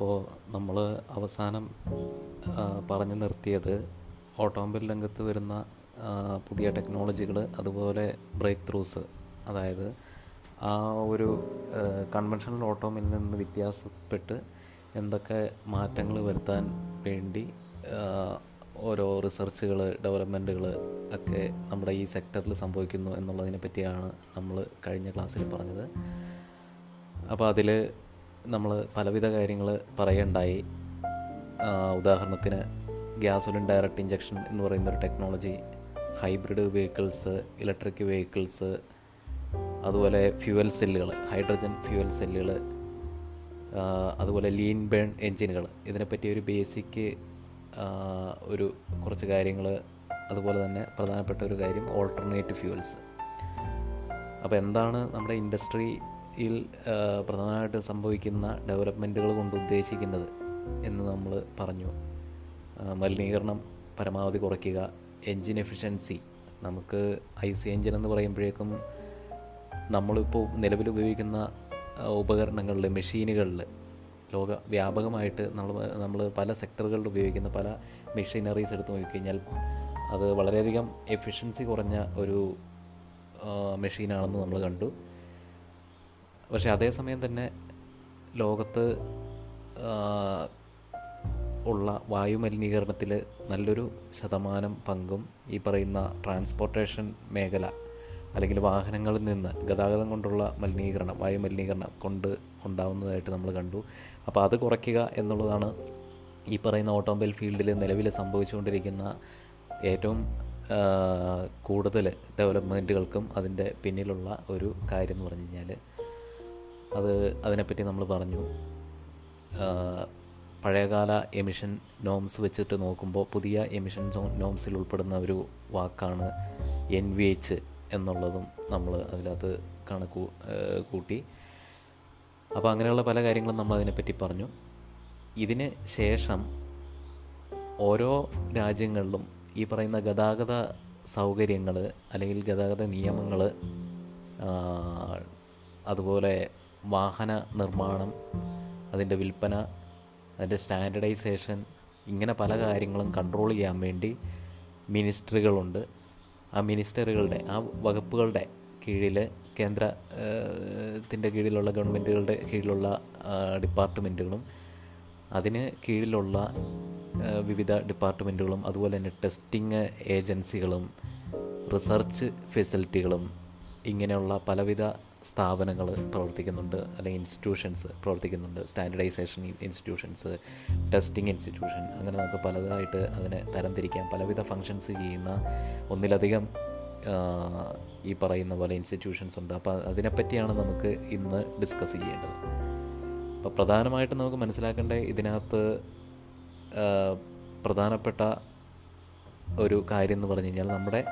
അപ്പോൾ നമ്മൾ അവസാനം പറഞ്ഞു നിർത്തിയത് ഓട്ടോമൊബൈൽ രംഗത്ത് വരുന്ന പുതിയ ടെക്നോളജികൾ അതുപോലെ ബ്രേക്ക് ത്രൂസ് അതായത് ആ ഒരു കൺവെൻഷണൽ ഓട്ടോമിൽ നിന്ന് വ്യത്യാസപ്പെട്ട് എന്തൊക്കെ മാറ്റങ്ങൾ വരുത്താൻ വേണ്ടി ഓരോ റിസർച്ചുകൾ ഡെവലപ്മെന്റുകൾ ഒക്കെ നമ്മുടെ ഈ സെക്ടറിൽ സംഭവിക്കുന്നു എന്നുള്ളതിനെ പറ്റിയാണ് നമ്മൾ കഴിഞ്ഞ ക്ലാസ്സിൽ പറഞ്ഞത്. അപ്പോൾ അതിൽ നമ്മൾ പലവിധ കാര്യങ്ങൾ പറയുണ്ടായി. ഉദാഹരണത്തിന് ഗ്യാസോലിൻ ഡയറക്റ്റ് ഇഞ്ചക്ഷൻ എന്ന് പറയുന്ന ഒരു technology hybrid vehicles electric vehicles അതുപോലെ ഫ്യുവൽ സെല്ലുകൾ ഹൈഡ്രജൻ ഫ്യുവൽ സെല്ലുകൾ അതുപോലെ ലീൻ ബേൺ എൻജിനുകൾ ഇതിനെപ്പറ്റി ഒരു ബേസിക് ഒരു കുറച്ച് കാര്യങ്ങൾ അതുപോലെ തന്നെ പ്രധാനപ്പെട്ട ഒരു കാര്യം ഓൾട്ടർനേറ്റീവ് ഫ്യൂവൽസ്. അപ്പോൾ എന്താണ് നമ്മുടെ ഇൻഡസ്ട്രിയിൽ പ്രധാനമായിട്ട് സംഭവിക്കുന്ന ഡെവലപ്മെന്റുകൾ കൊണ്ട് ഉദ്ദേശിക്കുന്നത് എന്ന് നമ്മൾ പറഞ്ഞു. മലിനീകരണം പരമാവധി കുറയ്ക്കുക എൻജിൻ എഫിഷ്യൻസി. നമുക്ക് ഐ സി എൻജിൻ എന്ന് പറയുമ്പോഴേക്കും നമ്മളിപ്പോൾ നിലവിൽ ഉപയോഗിക്കുന്ന ഉപകരണങ്ങളിൽ മെഷീനുകളിൽ ലോക വ്യാപകമായിട്ട് നമ്മൾ നമ്മൾ പല സെക്ടറുകളിൽ ഉപയോഗിക്കുന്ന പല മെഷീനറീസ് എടുത്ത് നോക്കിക്കഴിഞ്ഞാൽ അത് വളരെയധികം എഫിഷ്യൻസി കുറഞ്ഞ ഒരു മെഷീനാണെന്ന് നമ്മൾ കണ്ടു. പക്ഷെ അതേസമയം തന്നെ ലോകത്ത് ഉള്ള വായുമലിനീകരണത്തിൽ നല്ലൊരു ശതമാനം പങ്കും ഈ പറയുന്ന ട്രാൻസ്പോർട്ടേഷൻ മേഖല അല്ലെങ്കിൽ വാഹനങ്ങളിൽ നിന്ന് ഗതാഗതം കൊണ്ടുള്ള മലിനീകരണം വായുമലിനീകരണം കൊണ്ട് ഉണ്ടാവുന്നതായിട്ട് നമ്മൾ കണ്ടു. അപ്പോൾ അത് കുറയ്ക്കുക എന്നുള്ളതാണ് ഈ പറയുന്ന ഓട്ടോമൊബൈൽ ഫീൽഡിൽ നിലവിൽ സംഭവിച്ചുകൊണ്ടിരിക്കുന്ന ഏറ്റവും കൂടുതൽ ഡെവലപ്മെന്റുകൾക്കും അതിന്റെ പിന്നിലുള്ള ഒരു കാര്യം എന്ന് പറഞ്ഞു കഴിഞ്ഞാൽ അത് അതിനെപ്പറ്റി നമ്മൾ പറഞ്ഞു. പഴയകാല എമിഷൻ നോംസ് വെച്ചിട്ട് നോക്കുമ്പോൾ പുതിയ എമിഷൻ നോംസിൽ ഉൾപ്പെടുന്ന ഒരു വാക്കാണ് എൻ വി എച്ച് എന്നുള്ളതും നമ്മൾ അതിനകത്ത് കണക്ക് കൂട്ടി. അപ്പോൾ അങ്ങനെയുള്ള പല കാര്യങ്ങളും നമ്മൾ അതിനെപ്പറ്റി പറഞ്ഞു. ഇതിന് ശേഷം ഓരോ രാജ്യങ്ങളിലും ഈ പറയുന്ന ഗതാഗത സൗകര്യങ്ങൾ അല്ലെങ്കിൽ ഗതാഗത നിയമങ്ങൾ അതുപോലെ വാഹന നിർമ്മാണം അതിന്റെ വിൽപ്പന അതിന്റെ സ്റ്റാൻഡർഡൈസേഷൻ ഇങ്ങനെ പല കാര്യങ്ങളും കൺട്രോൾ ചെയ്യാൻ വേണ്ടി മിനിസ്റ്ററുകളുണ്ട്. ആ മിനിസ്റ്ററുകളുടെ ആ വകുപ്പുകളുടെ കീഴിൽ കേന്ദ്ര ത്തിന്റെ കീഴിലുള്ള ഗവൺമെന്റുകളുടെ കീഴിലുള്ള ഡിപ്പാർട്ട്മെന്റുകളും അതിന് കീഴിലുള്ള വിവിധ ഡിപ്പാർട്ട്മെന്റുകളും അതുപോലെ തന്നെ ടെസ്റ്റിംഗ് ഏജൻസികളും റിസർച്ച് ഫെസിലിറ്റികളും ഇങ്ങനെയുള്ള പലവിധ സ്ഥാപനങ്ങൾ പ്രവർത്തിക്കുന്നുണ്ട് അല്ലെങ്കിൽ ഇൻസ്റ്റിറ്റ്യൂഷൻസ് പ്രവർത്തിക്കുന്നുണ്ട് സ്റ്റാൻഡർഡൈസേഷൻ ഇൻസ്റ്റിറ്റ്യൂഷൻസ് ടെസ്റ്റിംഗ് ഇൻസ്റ്റിറ്റ്യൂഷൻ അങ്ങനെ നമുക്ക് പലതായിട്ട് അതിനെ തരംതിരിക്കാം. പലവിധ ഫങ്ഷൻസ് ചെയ്യുന്ന ഒന്നിലധികം ഈ പറയുന്ന പോലെ ഇൻസ്റ്റിറ്റ്യൂഷൻസ് ഉണ്ട്. അപ്പോൾ അതിനെപ്പറ്റിയാണ് നമുക്ക് ഇന്ന് ഡിസ്കസ് ചെയ്യേണ്ടത്. അപ്പോൾ പ്രധാനമായിട്ട് നമുക്ക് മനസ്സിലാക്കേണ്ട ഇതിനകത്ത് പ്രധാനപ്പെട്ട ഒരു കാര്യം എന്ന് പറഞ്ഞു കഴിഞ്ഞാൽ നമ്മുടെ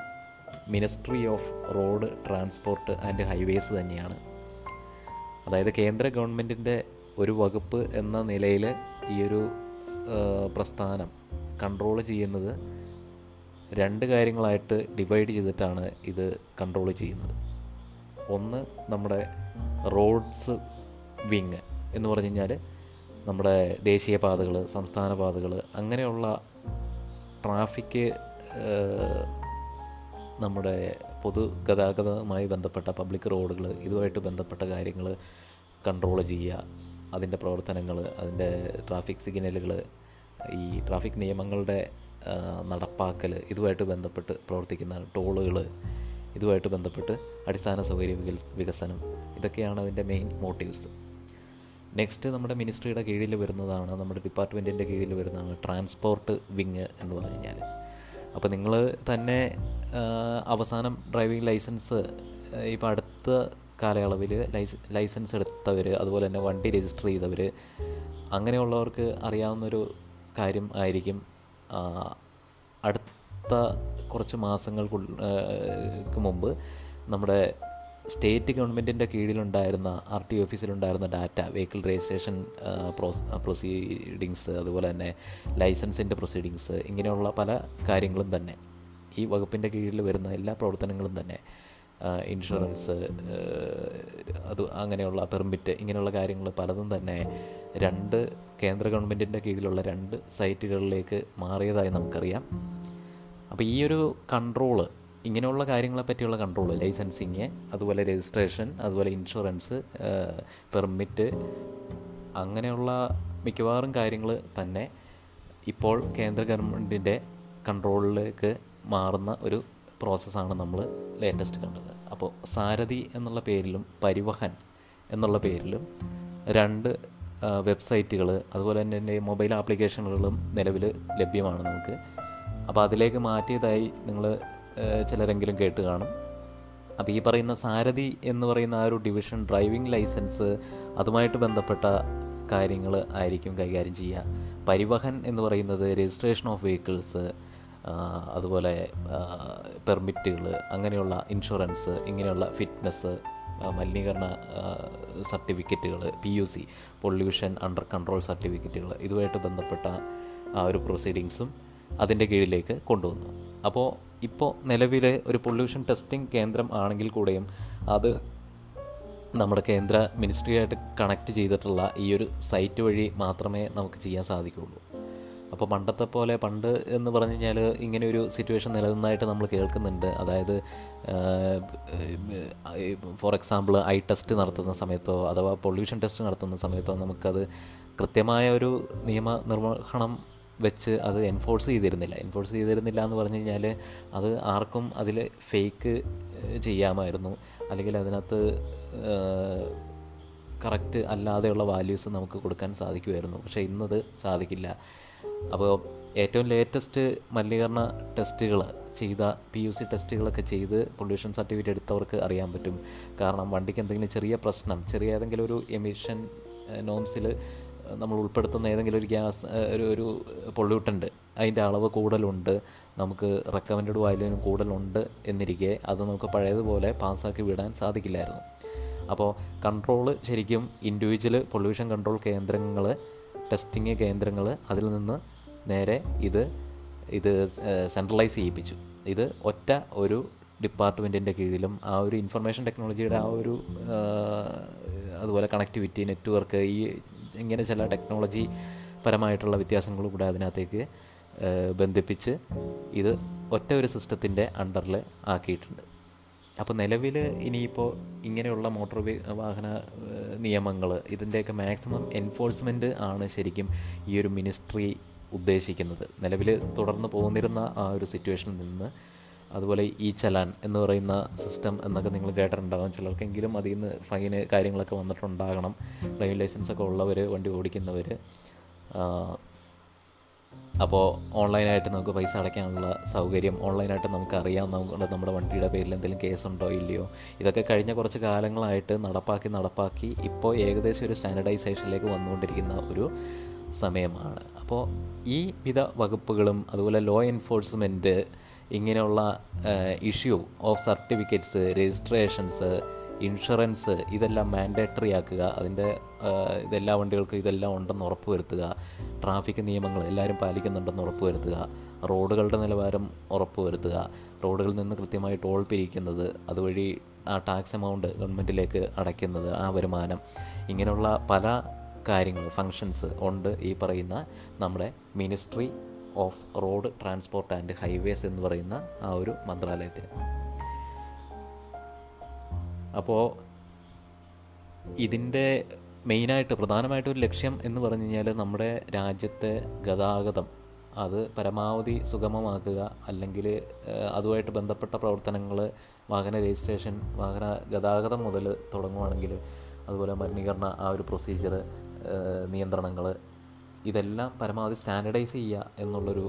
ministry of road transport and highways തന്നെയാണ്. അതായത് കേന്ദ്ര ഗവൺമെന്റിന്റെ ഒരു വകുപ്പ് എന്ന നിലയിൽ ഈ ഒരു പ്രസ്ഥാനം കൺട്രോൾ ചെയ്യുന്നത് രണ്ട് കാര്യങ്ങളായിട്ട് ഡിവൈഡ് ചെയ്തിട്ടാണ് ഇത് കൺട്രോൾ ചെയ്യുന്നത്. ഒന്ന് നമ്മുടെ റോഡ്സ് വിങ് എന്ന് പറഞ്ഞു കഴിഞ്ഞാൽ നമ്മുടെ ദേശീയ പാതകൾ സംസ്ഥാന പാതകൾ അങ്ങനെയുള്ള ട്രാഫിക് നമ്മുടെ പൊതുഗതാഗതവുമായി ബന്ധപ്പെട്ട പബ്ലിക് റോഡുകൾ ഇതുമായിട്ട് ബന്ധപ്പെട്ട കാര്യങ്ങൾ കൺട്രോൾ ചെയ്യുക അതിന്റെ പ്രവർത്തനങ്ങൾ അതിന്റെ ട്രാഫിക് സിഗ്നലുകൾ ഈ ട്രാഫിക് നിയമങ്ങളുടെ നടപ്പാക്കൽ ഇതുമായിട്ട് ബന്ധപ്പെട്ട് പ്രവർത്തിക്കുന്ന ടോളുകൾ ഇതുമായിട്ട് ബന്ധപ്പെട്ട് അടിസ്ഥാന സൗകര്യ വികസനം ഇതൊക്കെയാണ് അതിന്റെ മെയിൻ മോട്ടീവ്സ് നെക്സ്റ്റ് നമ്മുടെ മിനിസ്ട്രിയുടെ കീഴിൽ വരുന്നതാണ് നമ്മുടെ ഡിപ്പാർട്ട്മെന്റിന്റെ കീഴിൽ വരുന്നതാണ് ട്രാൻസ്പോർട്ട് വിങ് എന്ന് പറഞ്ഞു കഴിഞ്ഞാൽ അപ്പോൾ നിങ്ങൾ തന്നെ അവസാനം ഡ്രൈവിംഗ് ലൈസൻസ് ഇപ്പോൾ അടുത്ത കാലയളവിൽ ലൈസ് ലൈസൻസ് എടുത്തവർ അതുപോലെ തന്നെ വണ്ടി രജിസ്റ്റർ ചെയ്തവർ അങ്ങനെയുള്ളവർക്ക് അറിയാവുന്നൊരു കാര്യം ആയിരിക്കും. അടുത്ത കുറച്ച് മാസങ്ങൾക്ക് മുമ്പ് നമ്മുടെ സ്റ്റേറ്റ് ഗവൺമെന്റിന്റെ കീഴിലുണ്ടായിരുന്ന R T ഓഫീസിലുണ്ടായിരുന്ന data vehicle registration pros proceedings അതുപോലെ തന്നെ ലൈസൻസിന്റെ പ്രൊസീഡിങ്സ് ഇങ്ങനെയുള്ള പല കാര്യങ്ങളും തന്നെ. ഈ വകുപ്പിന്റെ കീഴിൽ വരുന്ന എല്ലാ പ്രവർത്തനങ്ങളും തന്നെ ഇൻഷുറൻസ് അത് അങ്ങനെയുള്ള പെർമിറ്റ് ഇങ്ങനെയുള്ള കാര്യങ്ങൾ പലതും തന്നെ രണ്ട് കേന്ദ്ര ഗവൺമെന്റിന്റെ കീഴിലുള്ള രണ്ട് സൈറ്റുകളിലേക്ക് മാറിയതായി നമുക്കറിയാം. അപ്പോൾ ഈ ഒരു കൺട്രോൾ ഇങ്ങനെയുള്ള കാര്യങ്ങളെ പറ്റിയുള്ള കൺട്രോൾ ലൈസൻസിങ് അതുപോലെ രജിസ്ട്രേഷൻ അതുപോലെ ഇൻഷുറൻസ് പെർമിറ്റ് അങ്ങനെയുള്ള മിക്കവാറും കാര്യങ്ങൾ തന്നെ ഇപ്പോൾ കേന്ദ്ര ഗവൺമെന്റിന്റെ കൺട്രോളിലേക്ക് മാറുന്ന ഒരു പ്രോസസ്സാണ് നമ്മൾ ലേറ്റസ്റ്റ് കണ്ടത്. അപ്പോൾ സാരഥി എന്നുള്ള പേരിലും പരിവഹൻ എന്നുള്ള പേരിലും രണ്ട് വെബ്സൈറ്റുകൾ അതുപോലെ തന്നെ മൊബൈൽ ആപ്ലിക്കേഷനുകളും നിലവിൽ ലഭ്യമാണ് നമുക്ക്. അപ്പോൾ അതിലേക്ക് മാറ്റിയതായി നിങ്ങൾ ചിലരെങ്കിലും കേട്ട് കാണും. അപ്പോൾ ഈ പറയുന്ന സാരഥി എന്ന് പറയുന്ന ആ ഒരു ഡിവിഷൻ ഡ്രൈവിംഗ് ലൈസൻസ് അതുമായിട്ട് ബന്ധപ്പെട്ട കാര്യങ്ങൾ ആയിരിക്കും കൈകാര്യം ചെയ്യുക. പരിവഹൻ എന്ന് പറയുന്നത് രജിസ്ട്രേഷൻ ഓഫ് വെഹിക്കിൾസ് അതുപോലെ പെർമിറ്റുകൾ അങ്ങനെയുള്ള ഇൻഷുറൻസ് ഇങ്ങനെയുള്ള ഫിറ്റ്നസ് മലിനീകരണ സർട്ടിഫിക്കറ്റുകൾ P U C pollution under control സർട്ടിഫിക്കറ്റുകൾ ഇതുമായിട്ട് ബന്ധപ്പെട്ട ആ ഒരു പ്രൊസീഡിങ്സും അതിന്റെ കീഴിലേക്ക് കൊണ്ടുവന്നു. അപ്പോൾ ഇപ്പോൾ നിലവിലെ ഒരു പൊല്യൂഷൻ ടെസ്റ്റിംഗ് കേന്ദ്രം ആണെങ്കിൽ കൂടെയും അത് നമ്മുടെ കേന്ദ്ര മിനിസ്ട്രിയായിട്ട് കണക്ട് ചെയ്തിട്ടുള്ള ഈ ഒരു സൈറ്റ് വഴി മാത്രമേ നമുക്ക് ചെയ്യാൻ സാധിക്കുകയുള്ളൂ അപ്പോൾ പണ്ടത്തെ പോലെ പണ്ട് എന്ന് പറഞ്ഞു കഴിഞ്ഞാൽ ഇങ്ങനെ ഒരു സിറ്റുവേഷൻ നിലനിന്നായിട്ട് നമ്മൾ കേൾക്കുന്നുണ്ട്. അതായത് ഫോർ എക്സാമ്പിൾ ഐ ടെസ്റ്റ് നടത്തുന്ന സമയത്തോ അഥവാ പൊല്യൂഷൻ ടെസ്റ്റ് നടത്തുന്ന സമയത്തോ നമുക്കത് കൃത്യമായ ഒരു നിയമ നിർവഹണം വെച്ച് അത് എൻഫോഴ്സ് ചെയ്തിരുന്നില്ല. എൻഫോഴ്സ് ചെയ്തിരുന്നില്ല എന്ന് പറഞ്ഞു കഴിഞ്ഞാൽ അത് ആർക്കും അതിൽ ഫേക്ക് ചെയ്യാമായിരുന്നു. അല്ലെങ്കിൽ അതിനകത്ത് കറക്റ്റ് അല്ലാതെയുള്ള വാല്യൂസ് നമുക്ക് കൊടുക്കാൻ സാധിക്കുമായിരുന്നു. പക്ഷേ ഇന്നത് സാധിക്കില്ല. അപ്പോൾ ഏറ്റവും ലേറ്റസ്റ്റ് മലിനീകരണ ടെസ്റ്റുകൾ ചെയ്ത പി യു സി ടെസ്റ്റുകളൊക്കെ ചെയ്ത് പൊല്യൂഷൻ സർട്ടിഫിക്കറ്റ് എടുത്തവർക്ക് അറിയാൻ പറ്റും. കാരണം വണ്ടിക്ക് എന്തെങ്കിലും ചെറിയ പ്രശ്നം ചെറിയ ഏതെങ്കിലും ഒരു എമിഷൻ നോംസിൽ നമ്മൾ ഉൾപ്പെടുത്തുന്ന ഏതെങ്കിലും ഒരു ഗ്യാസ് ഒരു ഒരു പൊള്യൂട്ടന്റ് അതിന്റെ അളവ് കൂടുതലുണ്ട്. നമുക്ക് റെക്കമെൻഡഡ് വാല്യൂവിനും കൂടുതലുണ്ട് എന്നിരിക്കെ അത് നമുക്ക് പഴയതുപോലെ പാസ്സാക്കി വിടാൻ സാധിക്കില്ലായിരുന്നു. അപ്പോൾ കൺട്രോൾ ശരിക്കും ഇൻഡിവിജ്വൽ പൊല്യൂഷൻ കൺട്രോൾ കേന്ദ്രങ്ങൾ ടെസ്റ്റിംഗ് കേന്ദ്രങ്ങൾ അതിൽ നിന്ന് നേരെ ഇത് ഇത് സെൻട്രലൈസ് ചെയ്യിപ്പിച്ചു. ഇത് ഒറ്റ ഒരു ഡിപ്പാർട്ട്മെന്റിന്റെ കീഴിലും ആ ഒരു ഇൻഫർമേഷൻ ടെക്നോളജിയുടെ ആ ഒരു അതുപോലെ കണക്ടിവിറ്റി നെറ്റ്വർക്ക് ഈ ഇങ്ങനെ ചില ടെക്നോളജി പരമായിട്ടുള്ള വ്യത്യാസങ്ങൾ കൂടെ അതിനകത്തേക്ക് ബന്ധിപ്പിച്ച് ഇത് ഒറ്റ ഒരു സിസ്റ്റത്തിന്റെ അണ്ടറിൽ ആക്കിയിട്ടുണ്ട്. അപ്പോൾ നിലവിൽ ഇനിയിപ്പോൾ ഇങ്ങനെയുള്ള മോട്ടോർ വാഹന നിയമങ്ങൾ ഇതിന്റെയൊക്കെ മാക്സിമം എൻഫോഴ്സ്മെന്റ് ആണ് ശരിക്കും ഈ ഒരു മിനിസ്ട്രി ഉദ്ദേശിക്കുന്നത്. നിലവിൽ തുടർന്ന് പോന്നിരുന്ന ആ ഒരു സിറ്റുവേഷനിൽ നിന്ന് അതുപോലെ ഈ ചലാൻ എന്ന് പറയുന്ന സിസ്റ്റം എന്നൊക്കെ നിങ്ങൾ കേട്ടിട്ടുണ്ടാകും ചിലർക്കെങ്കിലും അതിൽ നിന്ന് ഫൈന് കാര്യങ്ങളൊക്കെ വന്നിട്ടുണ്ടാകണം. ഡ്രൈവിംഗ് ലൈസൻസ് ഒക്കെ ഉള്ളവർ വണ്ടി ഓടിക്കുന്നവർ അപ്പോൾ ഓൺലൈനായിട്ട് നമുക്ക് പൈസ അടയ്ക്കാനുള്ള സൗകര്യം ഓൺലൈനായിട്ട് നമുക്ക് അറിയാം നമുക്ക് നമ്മുടെ വണ്ടിയുടെ പേരിൽ എന്തെങ്കിലും കേസുണ്ടോ ഇല്ലയോ? ഇതൊക്കെ കഴിഞ്ഞ കുറച്ച് കാലങ്ങളായിട്ട് നടപ്പാക്കി നടപ്പാക്കി ഇപ്പോൾ ഏകദേശം ഒരു സ്റ്റാൻഡർഡൈസേഷനിലേക്ക് വന്നുകൊണ്ടിരിക്കുന്ന ഒരു സമയമാണ്. അപ്പോൾ ഈ വിധ വകുപ്പുകളും അതുപോലെ ലോ എൻഫോഴ്സ്മെന്റ് ഇങ്ങനെയുള്ള issue of certificates registrations insurance ഇതെല്ലാം മാൻഡേറ്ററി ആക്കുക അതിന്റെ ഇതെല്ലാ വണ്ടികൾക്കും ഇതെല്ലാം ഉണ്ടെന്ന് ഉറപ്പ് വരുത്തുക ട്രാഫിക് നിയമങ്ങൾ എല്ലാവരും പാലിക്കുന്നുണ്ടെന്ന് ഉറപ്പ് വരുത്തുക റോഡുകളുടെ നിലവാരം ഉറപ്പ് വരുത്തുക റോഡുകളിൽ നിന്ന് കൃത്യമായി ടോൾ പിരിക്കുന്നത് അതുവഴി ആ ടാക്സ് എമൗണ്ട് ഗവൺമെന്റിലേക്ക് അടയ്ക്കുന്നത് ആ വരുമാനം ഇങ്ങനെയുള്ള പല കാര്യങ്ങൾ ഫങ്ഷൻസ് ഉണ്ട് ഈ പറയുന്ന നമ്മുടെ ministry of road transport and highways എന്ന് പറയുന്ന ആ ഒരു മന്ത്രാലയത്തിന്. അപ്പോൾ ഇതിന്റെ മെയിനായിട്ട് പ്രധാനമായിട്ട് ഒരു ലക്ഷ്യം എന്ന് പറഞ്ഞു കഴിഞ്ഞാൽ നമ്മുടെ രാജ്യത്തെ ഗതാഗതം. അത് പരമാവധി സുഗമമാക്കുക അല്ലെങ്കിൽ അതുമായിട്ട് ബന്ധപ്പെട്ട പ്രവർത്തനങ്ങൾ വാഹന രജിസ്ട്രേഷൻ വാഹന ഗതാഗതം മുതൽ തുടങ്ങുവാണെങ്കിൽ അതുപോലെ മലിനീകരണ ആ ഒരു പ്രൊസീജിയർ നിയന്ത്രണങ്ങൾ ഇതെല്ലാം പരമാവധി സ്റ്റാൻഡർഡൈസ് ചെയ്യുക എന്നുള്ളൊരു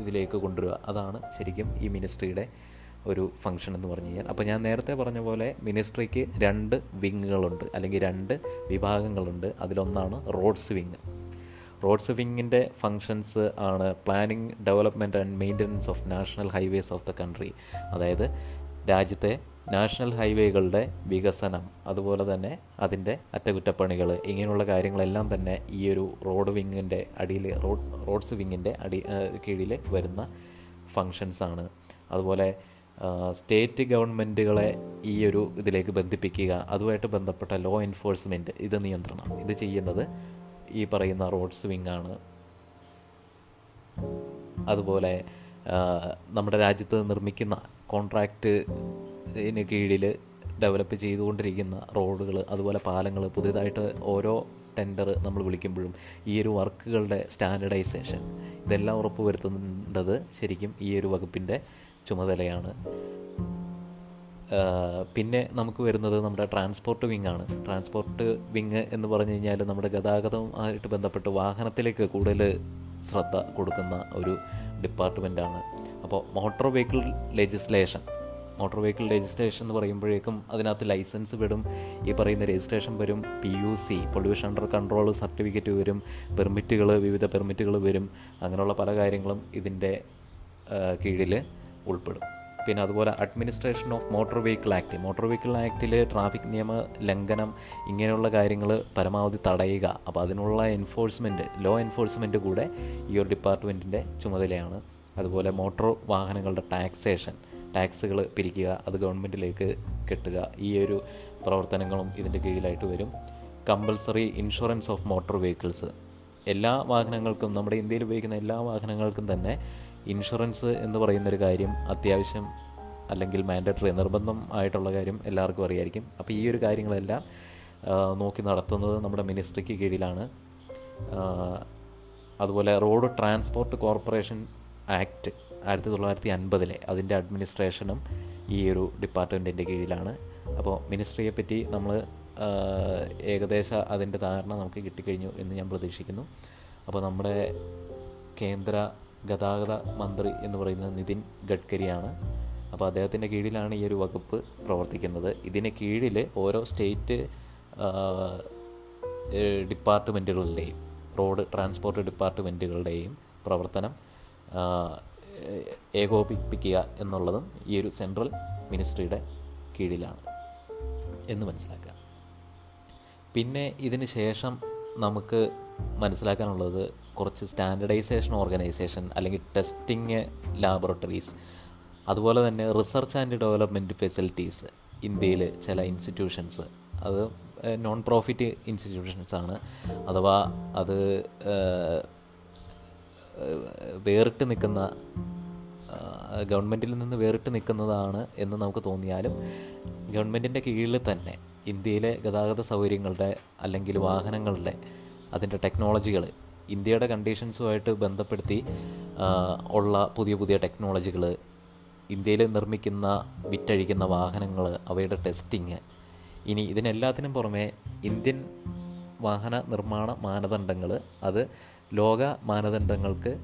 ഇതിലേക്ക് കൊണ്ടുവരിക. അതാണ് ശരിക്കും ഈ മിനിസ്ട്രിയുടെ ഒരു ഫംഗ്ഷൻ എന്ന് പറഞ്ഞു കഴിഞ്ഞാൽ. അപ്പോൾ ഞാൻ നേരത്തെ പറഞ്ഞ പോലെ മിനിസ്ട്രിക്ക് രണ്ട് വിങ്ങുകളുണ്ട് അല്ലെങ്കിൽ രണ്ട് വിഭാഗങ്ങളുണ്ട്. അതിലൊന്നാണ് റോഡ്സ് വിങ്. റോഡ്സ് വിങ്ങിന്റെ ഫങ്ഷൻസ് ആണ് planning development and maintenance of national highways of the country. അതായത് രാജ്യത്തെ നാഷണൽ ഹൈവേകളുടെ വികസനം അതുപോലെ തന്നെ അതിന്റെ അറ്റകുറ്റപ്പണികൾ ഇങ്ങനെയുള്ള കാര്യങ്ങളെല്ലാം തന്നെ ഈ ഒരു റോഡ് വിങ്ങിന്റെ അടിയിൽ റോഡ് റോഡ്സ് വിങ്ങിന്റെ അടി കീഴിൽ വരുന്ന ഫങ്ഷൻസാണ് അതുപോലെ സ്റ്റേറ്റ് ഗവൺമെന്റുകളെ ഈ ഒരു ഇതിലേക്ക് ബന്ധിപ്പിക്കുക അതുമായിട്ട് ബന്ധപ്പെട്ട ലോ എൻഫോഴ്സ്മെന്റ് ഇത് നിയന്ത്രണം. ഇത് ചെയ്യുന്നത് ഈ പറയുന്ന റോഡ്സ് വിങ്ങാണ് അതുപോലെ നമ്മുടെ രാജ്യത്ത് നിർമ്മിക്കുന്ന കോൺട്രാക്റ്റിന് കീഴിൽ ഡെവലപ്പ് ചെയ്തുകൊണ്ടിരിക്കുന്ന റോഡുകൾ അതുപോലെ പാലങ്ങൾ പുതിയതായിട്ട് ഓരോ ടെൻഡർ നമ്മൾ വിളിക്കുമ്പോഴും ഈ ഒരു വർക്കുകളുടെ സ്റ്റാൻഡർഡൈസേഷൻ ഇതെല്ലാം ഉറപ്പ് ഉറപ്പുവരുത്തേണ്ടത് ശരിക്കും ഈ ഒരു വകുപ്പിന്റെ ചുമതലയാണ്. പിന്നെ നമുക്ക് വരുന്നത് നമ്മുടെ ട്രാൻസ്പോർട്ട് വിങ് ആണ്. ട്രാൻസ്പോർട്ട് വിങ് എന്ന് പറഞ്ഞു കഴിഞ്ഞാൽ നമ്മുടെ ഗതാഗതവുമായിട്ട് ബന്ധപ്പെട്ട് വാഹനത്തിലേക്ക് കൂടുതൽ ശ്രദ്ധ കൊടുക്കുന്ന ഒരു ഡിപ്പാർട്ട്മെന്റാണ് അപ്പോൾ motor vehicle legislation motor vehicle registration എന്ന് പറയുമ്പോഴേക്കും അതിനകത്ത് ലൈസൻസ് വരും ഈ പറയുന്ന രജിസ്ട്രേഷൻ വരും. P U C pollution under control certificate വരും. പെർമിറ്റുകൾ വിവിധ പെർമിറ്റുകൾ വരും. അങ്ങനെയുള്ള പല കാര്യങ്ങളും ഇതിന്റെ കീഴിൽ ഉൾപ്പെടും. പിന്നെ അതുപോലെ administration of motor vehicle act motor vehicle ആക്ടിൽ traffic നിയമ ലംഘനം ഇങ്ങനെയുള്ള കാര്യങ്ങൾ പരമാവധി തടയുക. അപ്പോൾ അതിനുള്ള എൻഫോഴ്സ്മെന്റ് ലോ എൻഫോഴ്സ്മെന്റ് കൂടെ ഈ ഒരു ഡിപ്പാർട്ട്മെന്റിന്റെ ചുമതലയാണ്. അതുപോലെ മോട്ടോർ വാഹനങ്ങളുടെ ടാക്സേഷൻ ടാക്സുകൾ പിരിക്കുക അത് ഗവൺമെന്റിലേക്ക് കെട്ടുക ഈ ഒരു പ്രവർത്തനങ്ങളും ഇതിന്റെ കീഴിലായിട്ട് വരും. Compulsory insurance of motor vehicles. എല്ലാ വാഹനങ്ങൾക്കും നമ്മുടെ ഇന്ത്യയിൽ ഉപയോഗിക്കുന്ന എല്ലാ വാഹനങ്ങൾക്കും തന്നെ ഇൻഷുറൻസ് എന്ന് പറയുന്നൊരു കാര്യം അത്യാവശ്യം അല്ലെങ്കിൽ മാൻഡേറ്ററി നിർബന്ധം ആയിട്ടുള്ള കാര്യം എല്ലാവർക്കും അറിയായിരിക്കും. അപ്പോൾ ഈ ഒരു കാര്യങ്ങളെല്ലാം നോക്കി നടത്തുന്നത് നമ്മുടെ മിനിസ്ട്രിക്ക് കീഴിലാണ്. അതുപോലെ റോഡ് ട്രാൻസ്പോർട്ട് കോർപ്പറേഷൻ ആക്ട് ആയിരത്തി തൊള്ളായിരത്തി അൻപതിലെ അതിന്റെ അഡ്മിനിസ്ട്രേഷനും ഈ ഒരു ഡിപ്പാർട്ട്മെന്റിന്റെ കീഴിലാണ്. അപ്പോൾ മിനിസ്ട്രിയെ പറ്റി നമ്മൾ ഏകദേശം അതിന്റെ ധാരണ നമുക്ക് കിട്ടിക്കഴിഞ്ഞു എന്ന് ഞാൻ പ്രതീക്ഷിക്കുന്നു. അപ്പോൾ നമ്മുടെ കേന്ദ്ര ഗതാഗത മന്ത്രി എന്ന് പറയുന്നത് നിതിൻ ഗഡ്കരിയാണ്. അപ്പോൾ അദ്ദേഹത്തിന്റെ കീഴിലാണ് ഈ ഒരു വകുപ്പ് പ്രവർത്തിക്കുന്നത്. ഇതിന് കീഴിൽ ഓരോ സ്റ്റേറ്റ് ഡിപ്പാർട്ട്മെന്റുകളുടെയും റോഡ് ട്രാൻസ്പോർട്ട് ഡിപ്പാർട്ട്മെന്റുകളുടെയും പ്രവർത്തനം ഏകോപിപ്പിക്കുക എന്നുള്ളതും ഈ ഒരു സെൻട്രൽ മിനിസ്ട്രിയുടെ കീഴിലാണ് എന്ന് മനസ്സിലാക്കുക. പിന്നെ ഇതിന് ശേഷം നമുക്ക് മനസ്സിലാക്കാനുള്ളത് കുറച്ച് സ്റ്റാൻഡർഡൈസേഷൻ ഓർഗനൈസേഷൻ അല്ലെങ്കിൽ ടെസ്റ്റിംഗ് ലാബോറട്ടറീസ് അതുപോലെ തന്നെ റിസർച്ച് ആൻഡ് ഡെവലപ്മെന്റ് ഫെസിലിറ്റീസ് ഇന്ത്യയിൽ ചില ഇൻസ്റ്റിറ്റ്യൂഷൻസ്. അത് നോൺ പ്രോഫിറ്റ് ഇൻസ്റ്റിറ്റ്യൂഷൻസ് ആണ് അഥവാ അത് വേറിട്ട് നിൽക്കുന്ന ഗവൺമെന്റിൽ നിന്ന് വേറിട്ട് നിൽക്കുന്നതാണ് എന്ന് നമുക്ക് തോന്നിയാലും ഗവൺമെന്റിന്റെ കീഴിൽ തന്നെ ഇന്ത്യയിലെ ഗതാഗത സൗകര്യങ്ങളുടെ അല്ലെങ്കിൽ വാഹനങ്ങളുടെ അതിന്റെ ടെക്നോളജികൾ ഇന്ത്യയുടെ കണ്ടീഷൻസുമായിട്ട് ബന്ധപ്പെടുത്തി ഉള്ള പുതിയ പുതിയ ടെക്നോളജികൾ ഇന്ത്യയിൽ നിർമ്മിക്കുന്ന വിറ്റഴിക്കുന്ന വാഹനങ്ങൾ അവയുടെ ടെസ്റ്റിങ് ഇനി ഇതിനെല്ലാത്തിനും പുറമെ ഇന്ത്യൻ വാഹന നിർമ്മാണ മാനദണ്ഡങ്ങൾ അത് ലോക മാനദണ്ഡങ്ങൾക്ക്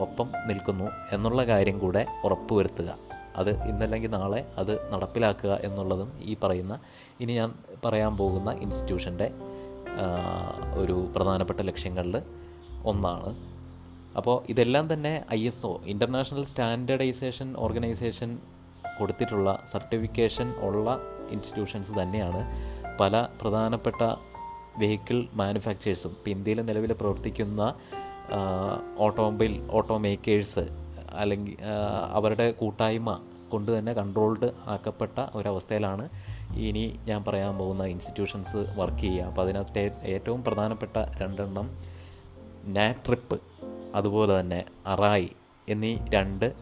ഒപ്പം നിൽക്കുന്നു എന്നുള്ള കാര്യം കൂടെ ഉറപ്പുവരുത്തുക. അത് ഇന്നല്ലെങ്കിൽ നാളെ അത് നടപ്പിലാക്കുക എന്നുള്ളതും ഈ പറയുന്ന ഇനി ഞാൻ പറയാൻ പോകുന്ന ഇൻസ്റ്റിറ്റ്യൂഷന്റെ ഒരു പ്രധാനപ്പെട്ട ലക്ഷ്യങ്ങളിൽ ഒന്നാണ്. അപ്പോൾ ഇതെല്ലാം തന്നെ I S O international standardization organization കൊടുത്തിട്ടുള്ള സർട്ടിഫിക്കേഷൻ ഉള്ള ഇൻസ്റ്റിറ്റ്യൂഷൻസ് തന്നെയാണ്. പല പ്രധാനപ്പെട്ട വെഹിക്കിൾ മാനുഫാക്ചേഴ്സും ഇപ്പോൾ ഇന്ത്യയിൽ നിലവിൽ പ്രവർത്തിക്കുന്ന ഓട്ടോമൊബൈൽ ഓട്ടോ മേക്കേഴ്സ് അല്ലെങ്കിൽ അവരുടെ കൂട്ടായ്മ കൊണ്ട് തന്നെ കൺട്രോൾഡ് ആക്കപ്പെട്ട ഒരവസ്ഥയിലാണ് ഇനി ഞാൻ പറയാൻ പോകുന്ന ഇൻസ്റ്റിറ്റ്യൂഷൻസ് വർക്ക് ചെയ്യുക. അപ്പോൾ അതിനകത്ത് ഏറ്റവും പ്രധാനപ്പെട്ട രണ്ടെണ്ണം നാട്രിപ്പ് അതുപോലെ തന്നെ അറായി എന്നീ രണ്ട്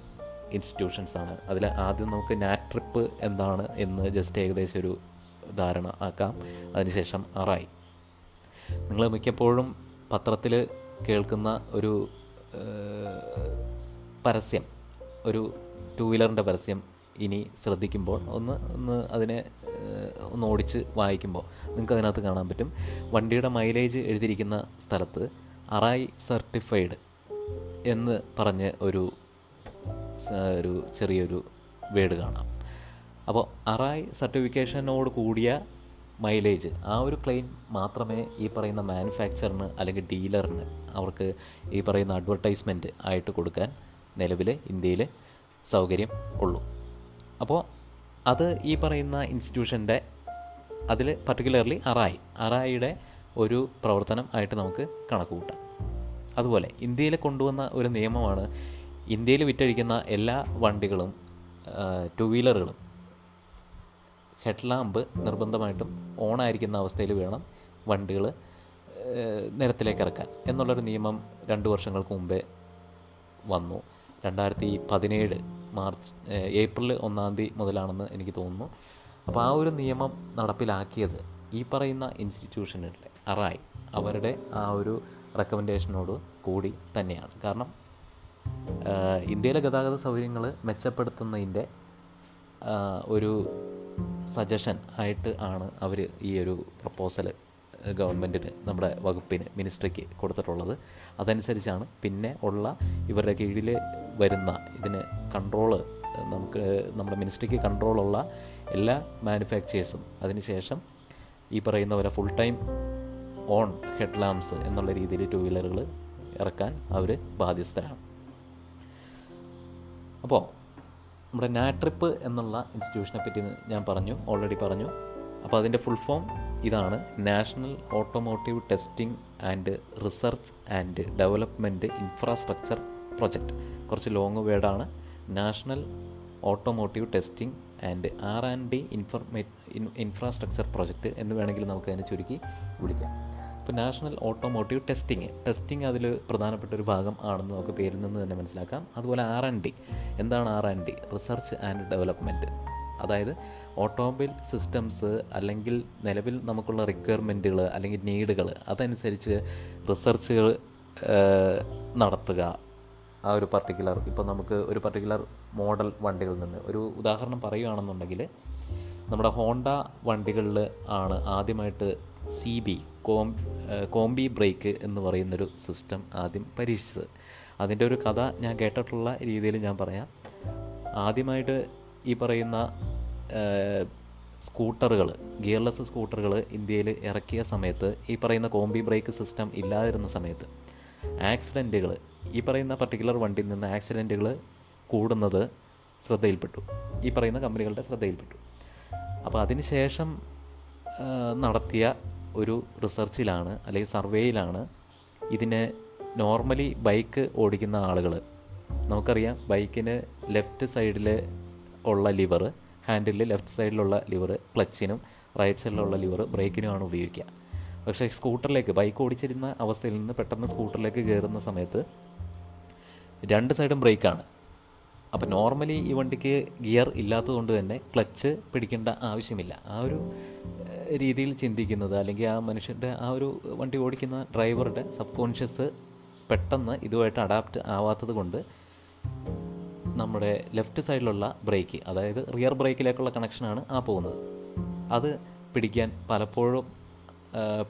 ഇൻസ്റ്റിറ്റ്യൂഷൻസാണ് അതിൽ ആദ്യം നമുക്ക് നാട്രിപ്പ് എന്താണ് എന്ന് ജസ്റ്റ് ഏകദേശം ഒരു ധാരണ ആക്കാം. അതിനുശേഷം അറായി നിങ്ങൾ മിക്കപ്പോഴും പത്രത്തിൽ കേൾക്കുന്ന ഒരു പരസ്യം ഒരു ടു വീലറിന്റെ പരസ്യം ഇനി ശ്രദ്ധിക്കുമ്പോൾ ഒന്ന് ഒന്ന് അതിനെ ഒന്ന് ഓടിച്ച് വായിക്കുമ്പോൾ നിങ്ങൾക്ക് അതിനകത്ത് കാണാൻ പറ്റും. വണ്ടിയുടെ മൈലേജ് എഴുതിയിരിക്കുന്ന സ്ഥലത്ത് അറായി സർട്ടിഫൈഡ് എന്ന് പറഞ്ഞ് ഒരു ഒരു ചെറിയൊരു വേഡ് കാണാം. അപ്പോൾ അറായി സർട്ടിഫിക്കേഷനോട് കൂടിയ മൈലേജ് ആ ഒരു ക്ലെയിം മാത്രമേ ഈ പറയുന്ന മാനുഫാക്ചറിന് അല്ലെങ്കിൽ ഡീലറിന് അവർക്ക് ഈ പറയുന്ന അഡ്വർടൈസ്മെന്റ് ആയിട്ട് കൊടുക്കാൻ നിലവിൽ ഇന്ത്യയിൽ സൗകര്യം ഉള്ളൂ. അപ്പോൾ അത് ഈ പറയുന്ന ഇൻസ്റ്റിറ്റ്യൂഷന്റെ അതിൽ പർട്ടിക്കുലർലി അറായി അറായിയുടെ ഒരു പ്രവർത്തനം ആയിട്ട് നമുക്ക് കണക്ക് കൂട്ടാം അതുപോലെ ഇന്ത്യയിൽ കൊണ്ടുവന്ന ഒരു നിയമമാണ് ഇന്ത്യയിൽ വിറ്റഴിക്കുന്ന എല്ലാ വണ്ടികളും ടു വീലറുകളും ഹെഡ് ലാമ്പ് നിർബന്ധമായിട്ടും ഓണായിരിക്കുന്ന അവസ്ഥയിൽ വേണം വണ്ടികൾ നിരത്തിലേക്ക് ഇറക്കാൻ. എന്നുള്ളൊരു നിയമം രണ്ട് വർഷങ്ങൾക്ക് മുമ്പേ വന്നു. രണ്ടായിരത്തി പതിനേഴ് മാർച്ച് ഏപ്രിൽ ഒന്നാം തീയതി മുതലാണെന്ന് എനിക്ക് തോന്നുന്നു. അപ്പോൾ ആ ഒരു നിയമം നടപ്പിലാക്കിയത് ഈ പറയുന്ന ഇൻസ്റ്റിറ്റ്യൂഷനിലെ അറായി. അവരുടെ ആ ഒരു റെക്കമെൻഡേഷനോട് കൂടി തന്നെയാണ്. കാരണം ഇന്ത്യയിലെ ഗതാഗത സൗകര്യങ്ങൾ മെച്ചപ്പെടുത്തുന്നതിന്റെ ഒരു സജഷൻ ആയിട്ട് ആണ് അവർ ഈ ഒരു പ്രപ്പോസൽ ഗവൺമെന്റിന് നമ്മുടെ വകുപ്പിന് മിനിസ്ട്രിക്ക് കൊടുത്തിട്ടുള്ളത്. അതനുസരിച്ചാണ് പിന്നെ ഉള്ള ഇവരുടെ കീഴിൽ വരുന്ന ഇതിന് കൺട്രോൾ നമുക്ക് നമ്മുടെ മിനിസ്ട്രിക്ക് കൺട്രോളുള്ള എല്ലാ മാനുഫാക്ചേഴ്സും അതിനുശേഷം ഈ പറയുന്ന പോലെ full time on head lamps എന്നുള്ള രീതിയിൽ ടു വീലറുകൾ ഇറക്കാൻ അവർ ബാധ്യസ്ഥരാണ്. അപ്പോൾ നമ്മുടെ നാട്രിപ്പ് എന്നുള്ള ഇൻസ്റ്റിറ്റ്യൂഷനെ പറ്റി ഞാൻ പറഞ്ഞു ഓൾറെഡി പറഞ്ഞു. അപ്പോൾ അതിന്റെ ഫുൾ ഫോം ഇതാണ് national automotive testing and research and development infrastructure project കുറച്ച് ലോങ് വേർഡാണ് national automotive testing and R and D informa infrastructure project എന്ന് വേണമെങ്കിൽ നമുക്ക് അതിനെ ചുരുക്കി വിളിക്കാം. ഇപ്പോൾ നാഷണൽ ഓട്ടോമോട്ടീവ് ടെസ്റ്റിംഗ് ടെസ്റ്റിംഗ് അതിൽ പ്രധാനപ്പെട്ട ഒരു ഭാഗം ആണെന്ന് നമുക്ക് പേരിൽ നിന്ന് തന്നെ മനസ്സിലാക്കാം. അതുപോലെ ആർ ആൻഡ് ഡി എന്താണ് R and D research and development അതായത് ഓട്ടോമൊബൈൽ സിസ്റ്റംസ് അല്ലെങ്കിൽ നിലവിൽ നമുക്കുള്ള റിക്വയർമെന്റുകൾ അല്ലെങ്കിൽ നീഡുകൾ അതനുസരിച്ച് റിസർച്ചുകൾ നടത്തുക. ആ ഒരു പർട്ടിക്കുലർ ഇപ്പോൾ നമുക്ക് ഒരു പർട്ടിക്കുലർ മോഡൽ വണ്ടികളിൽ നിന്ന്. ഒരു ഉദാഹരണം പറയുകയാണെന്നുണ്ടെങ്കിൽ നമ്മുടെ ഹോണ്ട വണ്ടികളിൽ ആണ് ആദ്യമായിട്ട് C B com combi brake എന്ന് പറയുന്നൊരു സിസ്റ്റം ആദ്യം പരീക്ഷിച്ചത്. അതിന്റെ ഒരു കഥ ഞാൻ കേട്ടിട്ടുള്ള രീതിയിൽ ഞാൻ പറയാം. ആദ്യമായിട്ട് ഈ പറയുന്ന സ്കൂട്ടറുകൾ ഗിയർലെസ് സ്കൂട്ടറുകൾ ഇന്ത്യയിൽ ഇറക്കിയ സമയത്ത് ഈ പറയുന്ന കോംബി ബ്രേക്ക് സിസ്റ്റം ഇല്ലാതിരുന്ന സമയത്ത് ആക്സിഡന്റുകൾ ഈ പറയുന്ന പർട്ടിക്കുലർ വണ്ടിയിൽ നിന്ന് ആക്സിഡന്റുകൾ കൂടുന്നത് ശ്രദ്ധയിൽപ്പെട്ടു. ഈ പറയുന്ന കമ്പനികളുടെ ശ്രദ്ധയിൽപ്പെട്ടു. അപ്പോൾ അതിനുശേഷം ശേഷം നടത്തിയ ഒരു റിസർച്ചിലാണ് അല്ലെങ്കിൽ സർവേയിലാണ് ഇതിനെ നോർമലി ബൈക്ക് ഓടിക്കുന്ന ആളുകൾ. നമുക്കറിയാം ബൈക്കിന് ലെഫ്റ്റ് സൈഡിൽ ഉള്ള ലിവർ ഹാൻഡിലിൽ ലെഫ്റ്റ് സൈഡിലുള്ള ലിവർ ക്ലച്ചിനും റൈറ്റ് സൈഡിലുള്ള ലിവർ ബ്രേക്കിനുമാണ് ഉപയോഗിക്കുക. പക്ഷേ സ്കൂട്ടറിലേക്ക് ബൈക്ക് ഓടിച്ചിരുന്ന അവസ്ഥയിൽ നിന്ന് പെട്ടെന്ന് സ്കൂട്ടറിലേക്ക് കയറുന്ന സമയത്ത് രണ്ട് സൈഡും ബ്രേക്കാണ്. അപ്പോൾ നോർമലി ഈ വണ്ടിക്ക് ഗിയർ ഇല്ലാത്തതുകൊണ്ട് തന്നെ ക്ലച്ച് പിടിക്കേണ്ട ആവശ്യമില്ല. ആ ഒരു രീതിയിൽ ചിന്തിക്കുന്നത് അല്ലെങ്കിൽ ആ മനുഷ്യന്റെ ആ ഒരു വണ്ടി ഓടിക്കുന്ന ഡ്രൈവറുടെ സബ് കോൺഷ്യസ് പെട്ടെന്ന് ഇതുമായിട്ട് അഡാപ്റ്റ് ആവാത്തത് കൊണ്ട് നമ്മുടെ ലെഫ്റ്റ് സൈഡിലുള്ള ബ്രേക്ക് അതായത് റിയർ ബ്രേക്കിലേക്കുള്ള കണക്ഷനാണ് ആ പോകുന്നത്. അത് പിടിക്കാൻ പലപ്പോഴും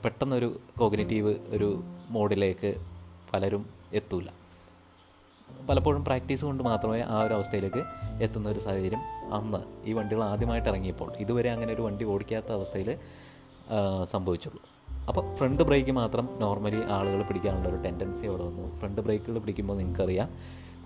പെട്ടെന്നൊരു കോഗ്നേറ്റീവ് ഒരു മോഡിലേക്ക് പലരും എത്തൂല. പലപ്പോഴും പ്രാക്ടീസ് കൊണ്ട് മാത്രമേ ആ ഒരു അവസ്ഥയിലേക്ക് എത്തുന്ന ഒരു സാഹചര്യം അന്ന് ഈ വണ്ടികൾ ആദ്യമായിട്ട് ഇറങ്ങിയപ്പോൾ ഇതുവരെ അങ്ങനെ ഒരു വണ്ടി ഓടിക്കാത്ത അവസ്ഥയിൽ സംഭവിച്ചുള്ളൂ. അപ്പോൾ ഫ്രണ്ട് ബ്രേക്ക് മാത്രം നോർമലി ആളുകൾ പിടിക്കാനുള്ള ഒരു ടെൻഡൻസി അവിടെ വന്നു. ഫ്രണ്ട് ബ്രേക്കുകൾ പിടിക്കുമ്പോൾ നിങ്ങൾക്കറിയാം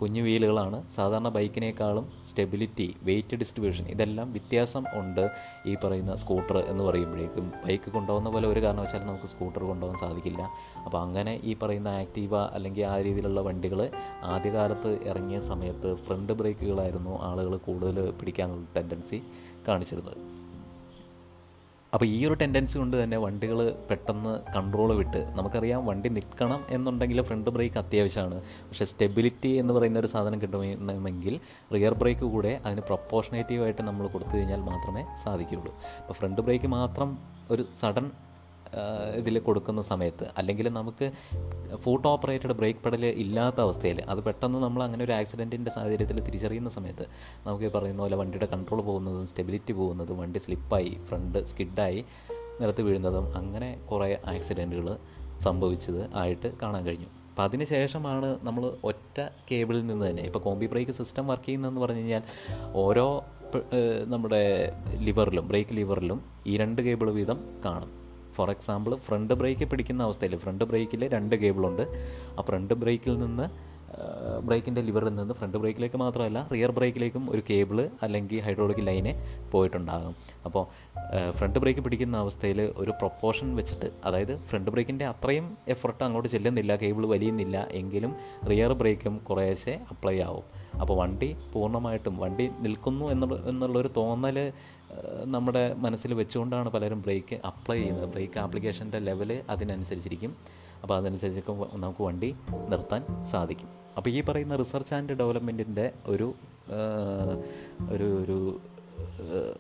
കുഞ്ഞു വീലുകളാണ്. സാധാരണ ബൈക്കിനേക്കാളും സ്റ്റെബിലിറ്റി വെയിറ്റ് ഡിസ്ട്രിബ്യൂഷൻ ഇതെല്ലാം വ്യത്യാസം ഉണ്ട് ഈ പറയുന്ന സ്കൂട്ടർ എന്ന് പറയുമ്പോഴേക്കും. ബൈക്ക് കൊണ്ടുപോകുന്ന പോലെ ഒരു കാരണവശാലും നമുക്ക് സ്കൂട്ടർ കൊണ്ടുപോകാൻ സാധിക്കില്ല. അപ്പോൾ അങ്ങനെ ഈ പറയുന്ന ആക്റ്റീവ അല്ലെങ്കിൽ ആ രീതിയിലുള്ള വണ്ടികൾ ആദ്യകാലത്ത് ഇറങ്ങിയ സമയത്ത് ഫ്രണ്ട് ബ്രേക്കുകളായിരുന്നു ആളുകൾ കൂടുതൽ പിടിക്കാനുള്ള ടെൻഡൻസി കാണിച്ചിരുന്നത്. അപ്പോൾ ഈ ഒരു ടെൻഡൻസി കൊണ്ട് തന്നെ വണ്ടികൾ പെട്ടെന്ന് കൺട്രോൾ വിട്ട് നമുക്കറിയാം വണ്ടി നിൽക്കണം എന്നുണ്ടെങ്കിൽ ഫ്രണ്ട് ബ്രേക്ക് അത്യാവശ്യമാണ്. പക്ഷേ സ്റ്റെബിലിറ്റി എന്ന് പറയുന്ന ഒരു സാധനം കിട്ടണമെങ്കിൽ റിയർ ബ്രേക്ക് കൂടെ അതിന് പ്രൊപ്പോർഷനേറ്റീവായിട്ട് നമ്മൾ കൊടുത്തു കഴിഞ്ഞാൽ മാത്രമേ സാധിക്കുകയുള്ളൂ. അപ്പോൾ ഫ്രണ്ട് ബ്രേക്ക് മാത്രം ഒരു സഡൻ ഇതിൽ കൊടുക്കുന്ന സമയത്ത്. അല്ലെങ്കിൽ നമുക്ക് ഫൂട്ട് ഓപ്പറേറ്റഡ് ബ്രേക്ക് പെഡൽ ഇല്ലാത്ത അവസ്ഥയിൽ അത് പെട്ടെന്ന് നമ്മൾ അങ്ങനെ ഒരു ആക്സിഡന്റിന്റെ സാഹചര്യത്തിൽ തിരിച്ചറിയുന്ന സമയത്ത് നമുക്ക് പറയുന്ന പോലെ വണ്ടിയുടെ കൺട്രോൾ പോകുന്നതും സ്റ്റെബിലിറ്റി പോകുന്നതും വണ്ടി സ്ലിപ്പായി ഫ്രണ്ട് സ്കിഡായി നിലത്ത് വീഴുന്നതും അങ്ങനെ കുറേ ആക്സിഡന്റുകൾ സംഭവിച്ചത് ആയിട്ട് കാണാൻ കഴിഞ്ഞു. അപ്പോൾ അതിന് ശേഷമാണ് നമ്മൾ ഒറ്റ കേബിളിൽ നിന്ന് തന്നെ ഇപ്പോൾ കോമ്പി ബ്രേക്ക് സിസ്റ്റം വർക്ക് ചെയ്യുന്നതെന്ന് പറഞ്ഞു കഴിഞ്ഞാൽ ഓരോ നമ്മുടെ ലിവറിലും ബ്രേക്ക് ലിവറിലും ഈ രണ്ട് കേബിൾ വീതം കാണും. ഫോർ എക്സാമ്പിൾ ഫ്രണ്ട് ബ്രേക്ക് പിടിക്കുന്ന അവസ്ഥയിൽ ഫ്രണ്ട് ബ്രേക്കിൽ രണ്ട് കേബിളുണ്ട്. ആ ഫ്രണ്ട് ബ്രേക്കിൽ നിന്ന് ബ്രേക്കിന്റെ ലിവറിൽ നിന്ന് ഫ്രണ്ട് ബ്രേക്കിലേക്ക് മാത്രമല്ല റിയർ ബ്രേക്കിലേക്കും ഒരു കേബിൾ അല്ലെങ്കിൽ ഹൈഡ്രോളിക് ലൈന് പോയിട്ടുണ്ടാകും. അപ്പോൾ ഫ്രണ്ട് ബ്രേക്ക് പിടിക്കുന്ന അവസ്ഥയിൽ ഒരു പ്രൊപ്പോർഷൻ വെച്ചിട്ട് അതായത് ഫ്രണ്ട് ബ്രേക്കിന്റെ അത്രയും എഫർട്ട് അങ്ങോട്ട് ചെല്ലുന്നില്ല കേബിൾ വലിയുന്നില്ല എങ്കിലും റിയർ ബ്രേക്കും കുറേശ്ശെ അപ്ലൈ ആവും. അപ്പോൾ വണ്ടി പൂർണമായിട്ടും വണ്ടി നിൽക്കുന്നു എന്നുള്ള എന്നുള്ളൊരു തോന്നൽ നമ്മുടെ മനസ്സിൽ വെച്ചുകൊണ്ടാണ് പലരും ബ്രേക്ക് അപ്ലൈ ചെയ്യുന്നത്. ബ്രേക്ക് ആപ്ലിക്കേഷന്റെ ലെവൽ അതിനനുസരിച്ചിരിക്കും. അപ്പോൾ അതനുസരിച്ചൊക്കെ നമുക്ക് വണ്ടി നിർത്താൻ സാധിക്കും. അപ്പോൾ ഈ പറയുന്ന റിസർച്ച് ആൻഡ് ഡെവലപ്മെന്റിന്റെ ഒരു ഒരു ഒരു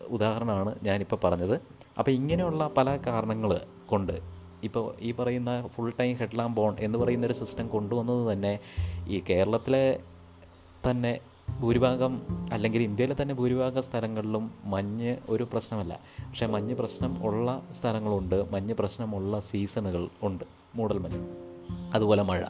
ഉദാഹരണമാണ് ഞാനിപ്പോൾ പറഞ്ഞത്. അപ്പോൾ ഇങ്ങനെയുള്ള പല കാരണങ്ങൾ കൊണ്ട് ഇപ്പോൾ ഈ പറയുന്ന ഫുൾ ടൈം ഹെഡ്ലാം ബോൺ എന്ന് പറയുന്ന ഒരു സിസ്റ്റം കൊണ്ടുവന്നത് തന്നെ ഈ കേരളത്തിലെ തന്നെ ഭൂരിഭാഗം അല്ലെങ്കിൽ ഇന്ത്യയിലെ തന്നെ ഭൂരിഭാഗം സ്ഥലങ്ങളിലും മഞ്ഞ് ഒരു പ്രശ്നമല്ല. പക്ഷേ മഞ്ഞ് പ്രശ്നം ഉള്ള സ്ഥലങ്ങളുണ്ട്. മഞ്ഞ് പ്രശ്നമുള്ള സീസണുകൾ ഉണ്ട്. മൂടൽ മഞ്ഞ്. അതുപോലെ മഴ.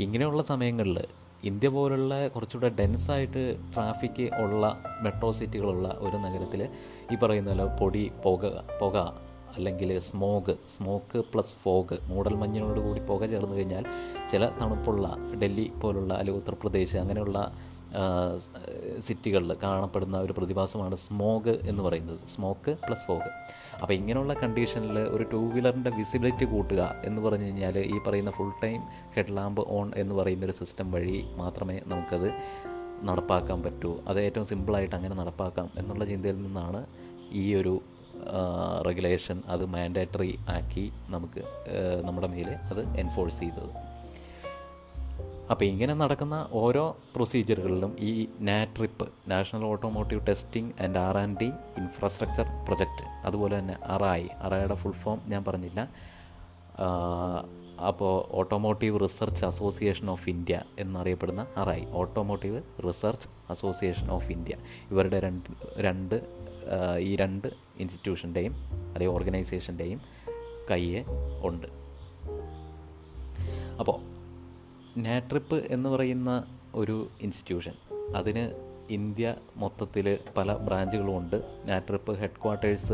ഇങ്ങനെയുള്ള സമയങ്ങളിൽ ഇന്ത്യ പോലുള്ള കുറച്ചുകൂടെ ഡെൻസായിട്ട് ട്രാഫിക് ഉള്ള മെട്രോ സിറ്റികളുള്ള ഒരു നഗരത്തിൽ ഈ പറയുന്ന പോലെ പൊടി പുക പുക അല്ലെങ്കിൽ സ്മോഗ് സ്മോക്ക് പ്ലസ് ഫോഗ് മൂടൽ മഞ്ഞിനോട് കൂടി പുക ചേർന്ന് കഴിഞ്ഞാൽ ചില തണുപ്പുള്ള ഡൽഹി പോലുള്ള അല്ലെങ്കിൽ ഉത്തർപ്രദേശ് അങ്ങനെയുള്ള സിറ്റികളിൽ കാണപ്പെടുന്ന ഒരു പ്രതിഭാസമാണ് സ്മോഗ് എന്ന് പറയുന്നത്. Smoke plus fog. അപ്പോൾ ഇങ്ങനെയുള്ള കണ്ടീഷനിൽ ഒരു ടൂ വീലറിന്റെ വിസിബിലിറ്റി കൂട്ടുക എന്ന് പറഞ്ഞു കഴിഞ്ഞാൽ ഈ പറയുന്ന full time head lamp on എന്ന് പറയുന്ന ഒരു സിസ്റ്റം വഴി മാത്രമേ നമുക്കത് നടപ്പാക്കാൻ പറ്റൂ. അത് ഏറ്റവും സിമ്പിളായിട്ട് അങ്ങനെ നടപ്പാക്കാം എന്നുള്ള ചിന്തയിൽ നിന്നാണ് ഈ ഒരു റെഗുലേഷൻ അത് മാൻഡേറ്ററി ആക്കി നമുക്ക് നമ്മുടെ മേലെ അത് എൻഫോഴ്സ് ചെയ്തത്. അപ്പോൾ ഇങ്ങനെ നടക്കുന്ന ഓരോ പ്രൊസീജിയറുകളിലും ഈ NATRIP national automotive testing and R and D infrastructure project അതുപോലെ തന്നെ അറായി അറായുടെ ഫുൾ ഫോം ഞാൻ പറഞ്ഞില്ല. അപ്പോൾ automotive research association of India എന്നറിയപ്പെടുന്ന ARAI automotive research association of India ഇവരുടെ രണ്ട് രണ്ട് ഈ രണ്ട് ഇൻസ്റ്റിറ്റ്യൂഷന്റെയും അല്ലെങ്കിൽ ഓർഗനൈസേഷന്റെയും കയ്യെ ഉണ്ട്. അപ്പോൾ നാട്രിപ്പ് എന്ന് പറയുന്ന ഒരു ഇൻസ്റ്റിറ്റ്യൂഷൻ അതിന് ഇന്ത്യ മൊത്തത്തിൽ പല ബ്രാഞ്ചുകളും ഉണ്ട്. നാട്രിപ്പ് ഹെഡ് ക്വാർട്ടേഴ്സ്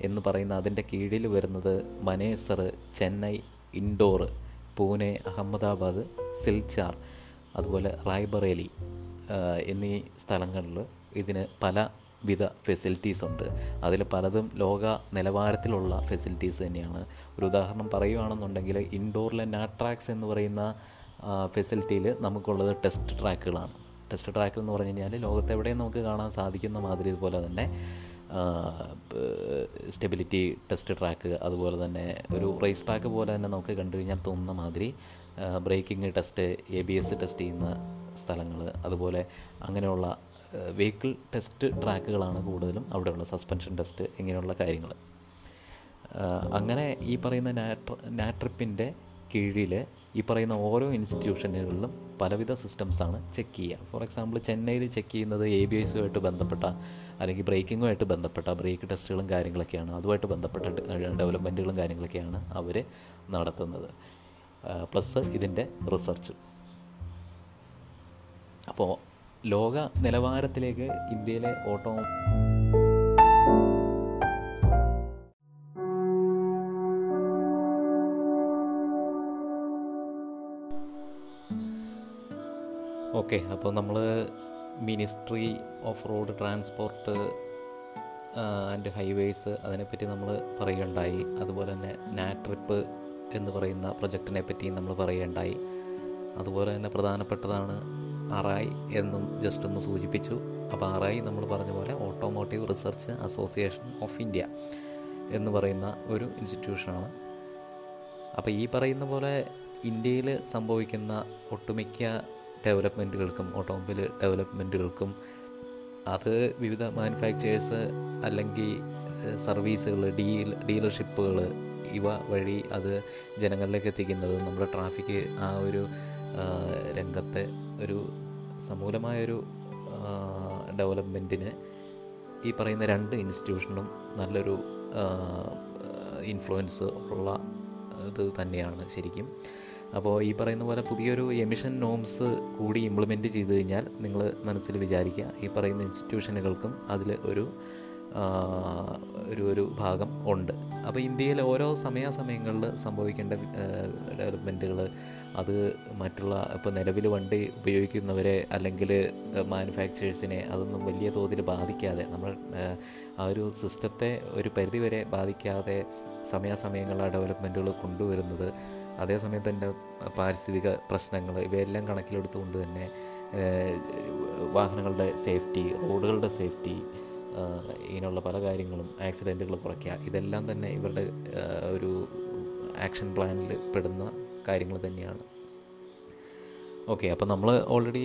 എന്ന് പറയുന്ന അതിന്റെ കീഴിൽ വരുന്നത് മനേസർ ചെന്നൈ ഇൻഡോർ പൂനെ അഹമ്മദാബാദ് സിൽച്ചാർ അതുപോലെ റായ്ബറേലി എന്നീ സ്ഥലങ്ങളിൽ ഇതിന് പല വിധ ഫെസിലിറ്റീസ് ഉണ്ട്. അതിൽ പലതും ലോക നിലവാരത്തിലുള്ള ഫെസിലിറ്റീസ് തന്നെയാണ്. ഒരു ഉദാഹരണം പറയുകയാണെന്നുണ്ടെങ്കിൽ ഇൻഡോറിലെ നാട്രാക്സ് എന്ന് പറയുന്ന ഫെസിലിറ്റിയിൽ നമുക്കുള്ളത് ടെസ്റ്റ് ട്രാക്കുകളാണ് ടെസ്റ്റ് ട്രാക്ക് എന്ന് പറഞ്ഞു കഴിഞ്ഞാൽ ലോകത്തെവിടെയും നമുക്ക് കാണാൻ സാധിക്കുന്ന മാതിരി ഇതുപോലെ തന്നെ സ്റ്റെബിലിറ്റി ടെസ്റ്റ് ട്രാക്ക് അതുപോലെ തന്നെ ഒരു റേസ് ട്രാക്ക് പോലെ തന്നെ നമുക്ക് കണ്ടു കഴിഞ്ഞാൽ തോന്നുന്ന മാതിരി braking test A B S test ചെയ്യുന്ന സ്ഥലങ്ങൾ അതുപോലെ അങ്ങനെയുള്ള വെഹിക്കിൾ ടെസ്റ്റ് ട്രാക്കുകളാണ് കൂടുതലും അവിടെയുള്ള സസ്പെൻഷൻ ടെസ്റ്റ് ഇങ്ങനെയുള്ള കാര്യങ്ങൾ അങ്ങനെ ഈ പറയുന്ന നാട്ര നാട്രിപ്പിന്റെ കീഴിൽ ഈ പറയുന്ന ഓരോ ഇൻസ്റ്റിറ്റ്യൂഷനുകളിലും പലവിധ സിസ്റ്റംസാണ് ചെക്ക് ചെയ്യുക. ഫോർ എക്സാമ്പിൾ ചെന്നൈയിൽ ചെക്ക് ചെയ്യുന്നത് എ ബി എസുമായിട്ട് ബന്ധപ്പെട്ട അല്ലെങ്കിൽ ബ്രേക്കിങ്ങുമായിട്ട് ബന്ധപ്പെട്ട ബ്രേക്ക് ടെസ്റ്റുകളും കാര്യങ്ങളൊക്കെയാണ്. അതുമായിട്ട് ബന്ധപ്പെട്ട ഡെവലപ്മെന്റുകളും കാര്യങ്ങളൊക്കെയാണ് അവർ നടത്തുന്നത്. പ്ലസ് ഇതിന്റെ റിസർച്ച് അപ്പോൾ ലോക നിലവാരത്തിലേക്ക് ഇന്ത്യയിലെ ഓട്ടോ ഓക്കെ അപ്പോൾ നമ്മൾ ministry of road transport and highways അതിനെപ്പറ്റി നമ്മൾ പറയുകയുണ്ടായി. അതുപോലെ തന്നെ നാട്രിപ്പ് എന്ന് പറയുന്ന പ്രൊജക്റ്റിനെ പറ്റി നമ്മൾ പറയുകയുണ്ടായി. അതുപോലെ തന്നെ പ്രധാനപ്പെട്ടതാണ് അറായി എന്നും ജസ്റ്റ് ഒന്ന് സൂചിപ്പിച്ചു. അപ്പോൾ അറായി നമ്മൾ പറഞ്ഞ പോലെ automotive research association of India എന്ന് പറയുന്ന ഒരു ഇൻസ്റ്റിറ്റ്യൂഷനാണ് അപ്പോൾ ഈ പറയുന്ന പോലെ ഇന്ത്യയിൽ സംഭവിക്കുന്ന ഒട്ടുമിക്ക ഡെവലപ്മെന്റുകൾക്കും ഓട്ടോമൊബൈൽ ഡെവലപ്മെന്റുകൾക്കും അത് വിവിധ മാനുഫാക്ചേഴ്സ് അല്ലെങ്കിൽ സർവീസുകൾ ഡീൽ ഡീലർഷിപ്പുകൾ ഇവ വഴി അത് ജനങ്ങളിലേക്ക് എത്തിക്കുന്നത് നമ്മുടെ ട്രാഫിക് ആ ഒരു രംഗത്തെ ഒരു സമൂലമായൊരു ഡെവലപ്മെന്റിന് ഈ പറയുന്ന രണ്ട് ഇൻസ്റ്റിറ്റ്യൂഷനും നല്ലൊരു ഇൻഫ്ലുവൻസ് ഉള്ള ഇത് തന്നെയാണ് ശരിക്കും. അപ്പോൾ ഈ പറയുന്ന പോലെ പുതിയൊരു എമിഷൻ നോംസ് കൂടി ഇംപ്ലിമെന്റ് ചെയ്ത് കഴിഞ്ഞാൽ നിങ്ങൾ മനസ്സിൽ വിചാരിക്കുക ഈ പറയുന്ന ഇൻസ്റ്റിറ്റ്യൂഷനുകൾക്കും അതിൽ ഒരു ഒരു ഒരു ഭാഗം ഉണ്ട്. അപ്പോൾ ഇന്ത്യയിൽ ഓരോ സമയാസമയങ്ങളിൽ സംഭവിക്കേണ്ട ഡെവലപ്മെന്റുകൾ അത് മറ്റുള്ള ഇപ്പോൾ നിലവിൽ വണ്ടി ഉപയോഗിക്കുന്നവരെ അല്ലെങ്കിൽ മാനുഫാക്ചറേഴ്സിനെ അതൊന്നും വലിയ തോതിൽ ബാധിക്കാതെ നമ്മൾ ആ ഒരു സിസ്റ്റത്തെ ഒരു പരിധിവരെ ബാധിക്കാതെ സമയാസമയങ്ങളിലാണ് ഡെവലപ്മെന്റുകൾ കൊണ്ടുവരുന്നത് അതേസമയത്ത് തന്നെ പാരിസ്ഥിതിക പ്രശ്നങ്ങൾ ഇവയെല്ലാം കണക്കിലെടുത്തുകൊണ്ട് തന്നെ വാഹനങ്ങളുടെ സേഫ്റ്റി റോഡുകളുടെ സേഫ്റ്റി ഇങ്ങനെയുള്ള പല കാര്യങ്ങളും ആക്സിഡന്റുകൾ കുറയ്ക്കുക ഇതെല്ലാം തന്നെ ഇവരുടെ ഒരു ആക്ഷൻ പ്ലാനിൽ പെടുന്ന കാര്യങ്ങൾ തന്നെയാണ്. ഓക്കെ അപ്പോൾ നമ്മൾ ഓൾറെഡി